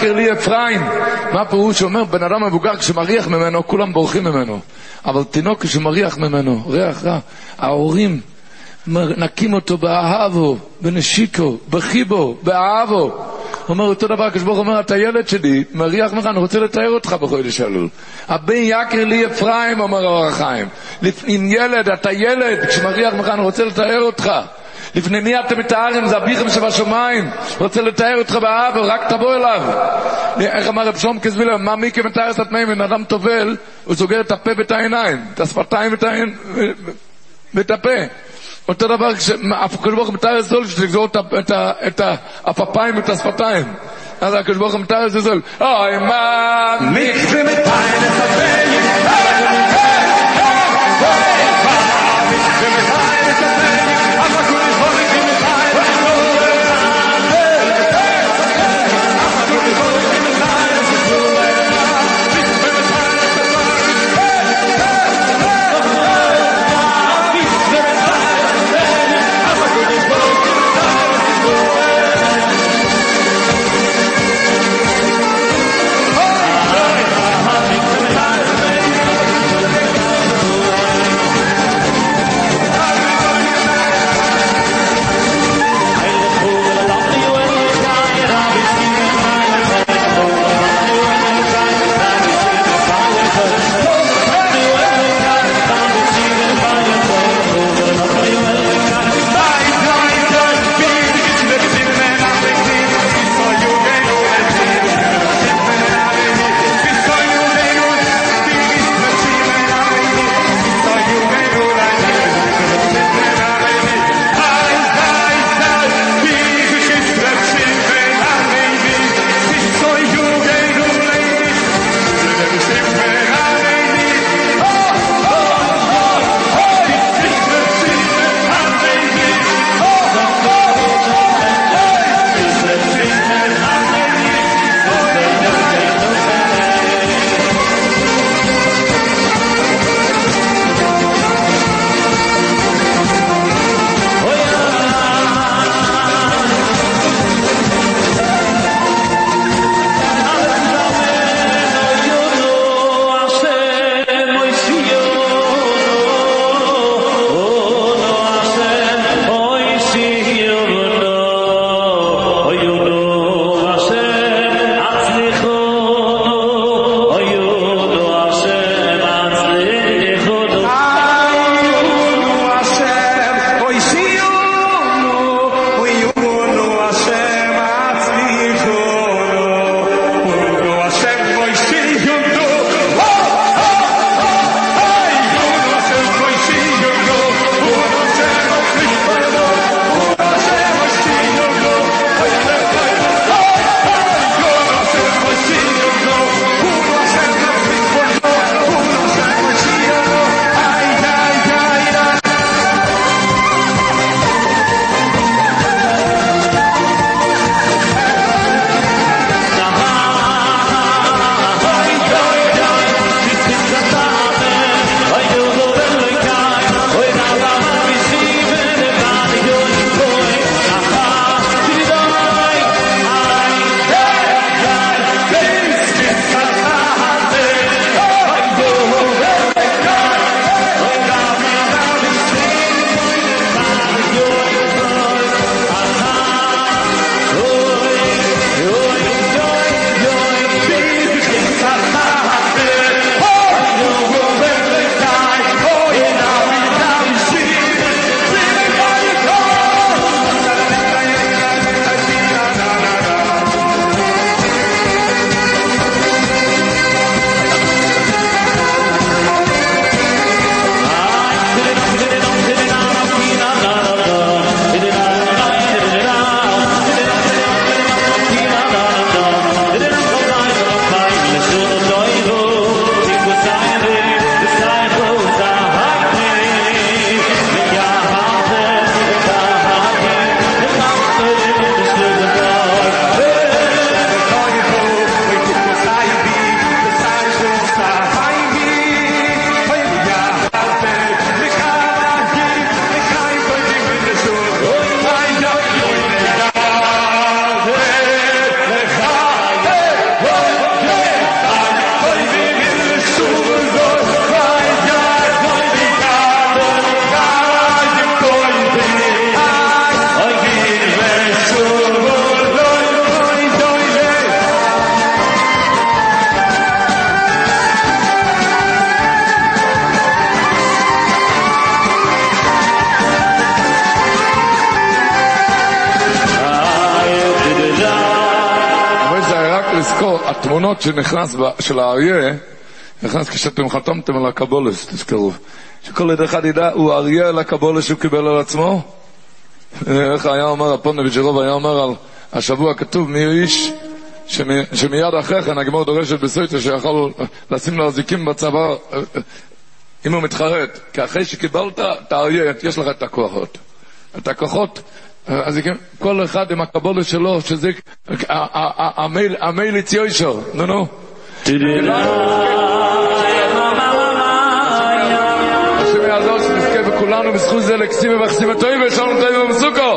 יקר לי אפרים. מה הפירוש שאומר בן אדם מבוגר כשמריח ממנו, כולם בורחים ממנו. אבל תינוק כשמריח ממנו, ריח רע, ההורים נקים אותו באהבו, בנשיקו, בחיבו, באהבו. אומר אותו דבר, הקדוש ברוך אומר, אתה ילד שלי, מריח ממך, אני רוצה לתאר אותך בחודש אלול. הבן יקר לי אפרים, אומר האור החיים. אם ילד, אתה ילד, כשמריח ממך, אני רוצה לתאר אותך. לפני מי אתם מתארים? זה אביכם שבשמיים. רוצה לתאר אותך באהבה, רק תבוא אליו. איך אמר רב שלום קזבילר, מה מי כמתאר את התנאים? בן אדם טובל, הוא סוגר את הפה ואת העיניים, את השפתיים ואת העין... ואת הפה. אותו דבר, כשהקדוש ברוך הוא מתאר את זול, שתגזור את ה- את ה- את האפפיים ואת השפתיים. אז הקדוש ברוך הוא מתאר את זול. אוי, מה... מקווה מתאר את התמונות שנכנס, של האריה, נכנס כשאתם חתמתם על הקבולס, תזכרו. שכל אחד אחד ידע, הוא אריה על הקבולס שהוא קיבל על עצמו. איך היה אומר הפונדביץ' רוב היה אומר על השבוע כתוב מי איש שמי- שמיד אחרי כן הגמור דורשת בסויטה שיכול לשים לו אזיקים בצבא אם הוא מתחרט, כי אחרי שקיבלת את האריה, יש לך את הכוחות. את הכוחות, אז כן, כל אחד עם הקבולה שלו, שזה ה- ה- ה- המייל- יציושו, נו נו. השם יעזור שנזכה בכולנו בזכות זה לכסימי וכסימי טועים ושלום טועים ומסוכו.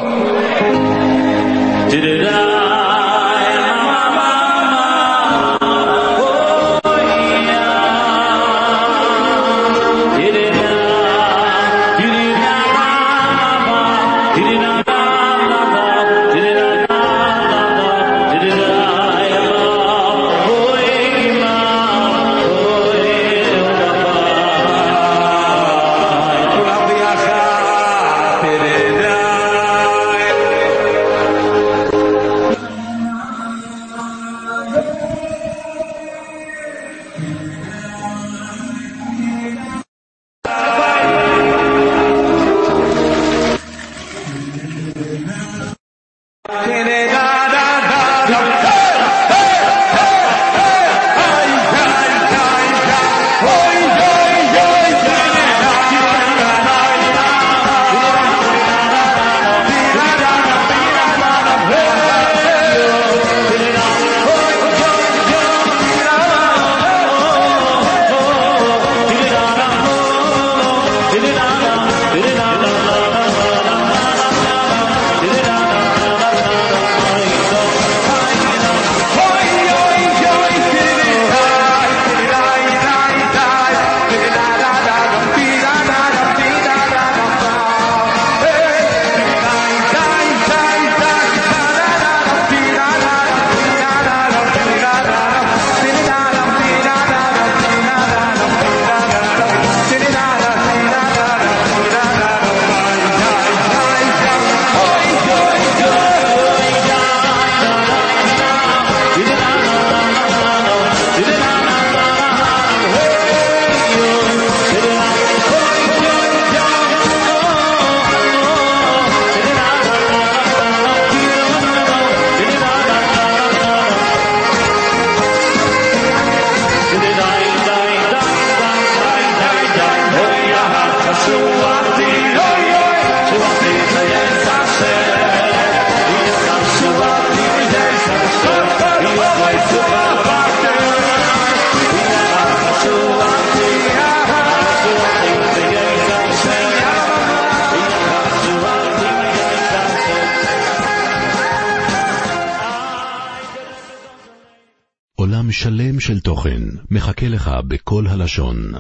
מחכה לך בכל הלשון,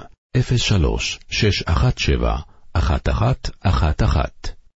03 617 1111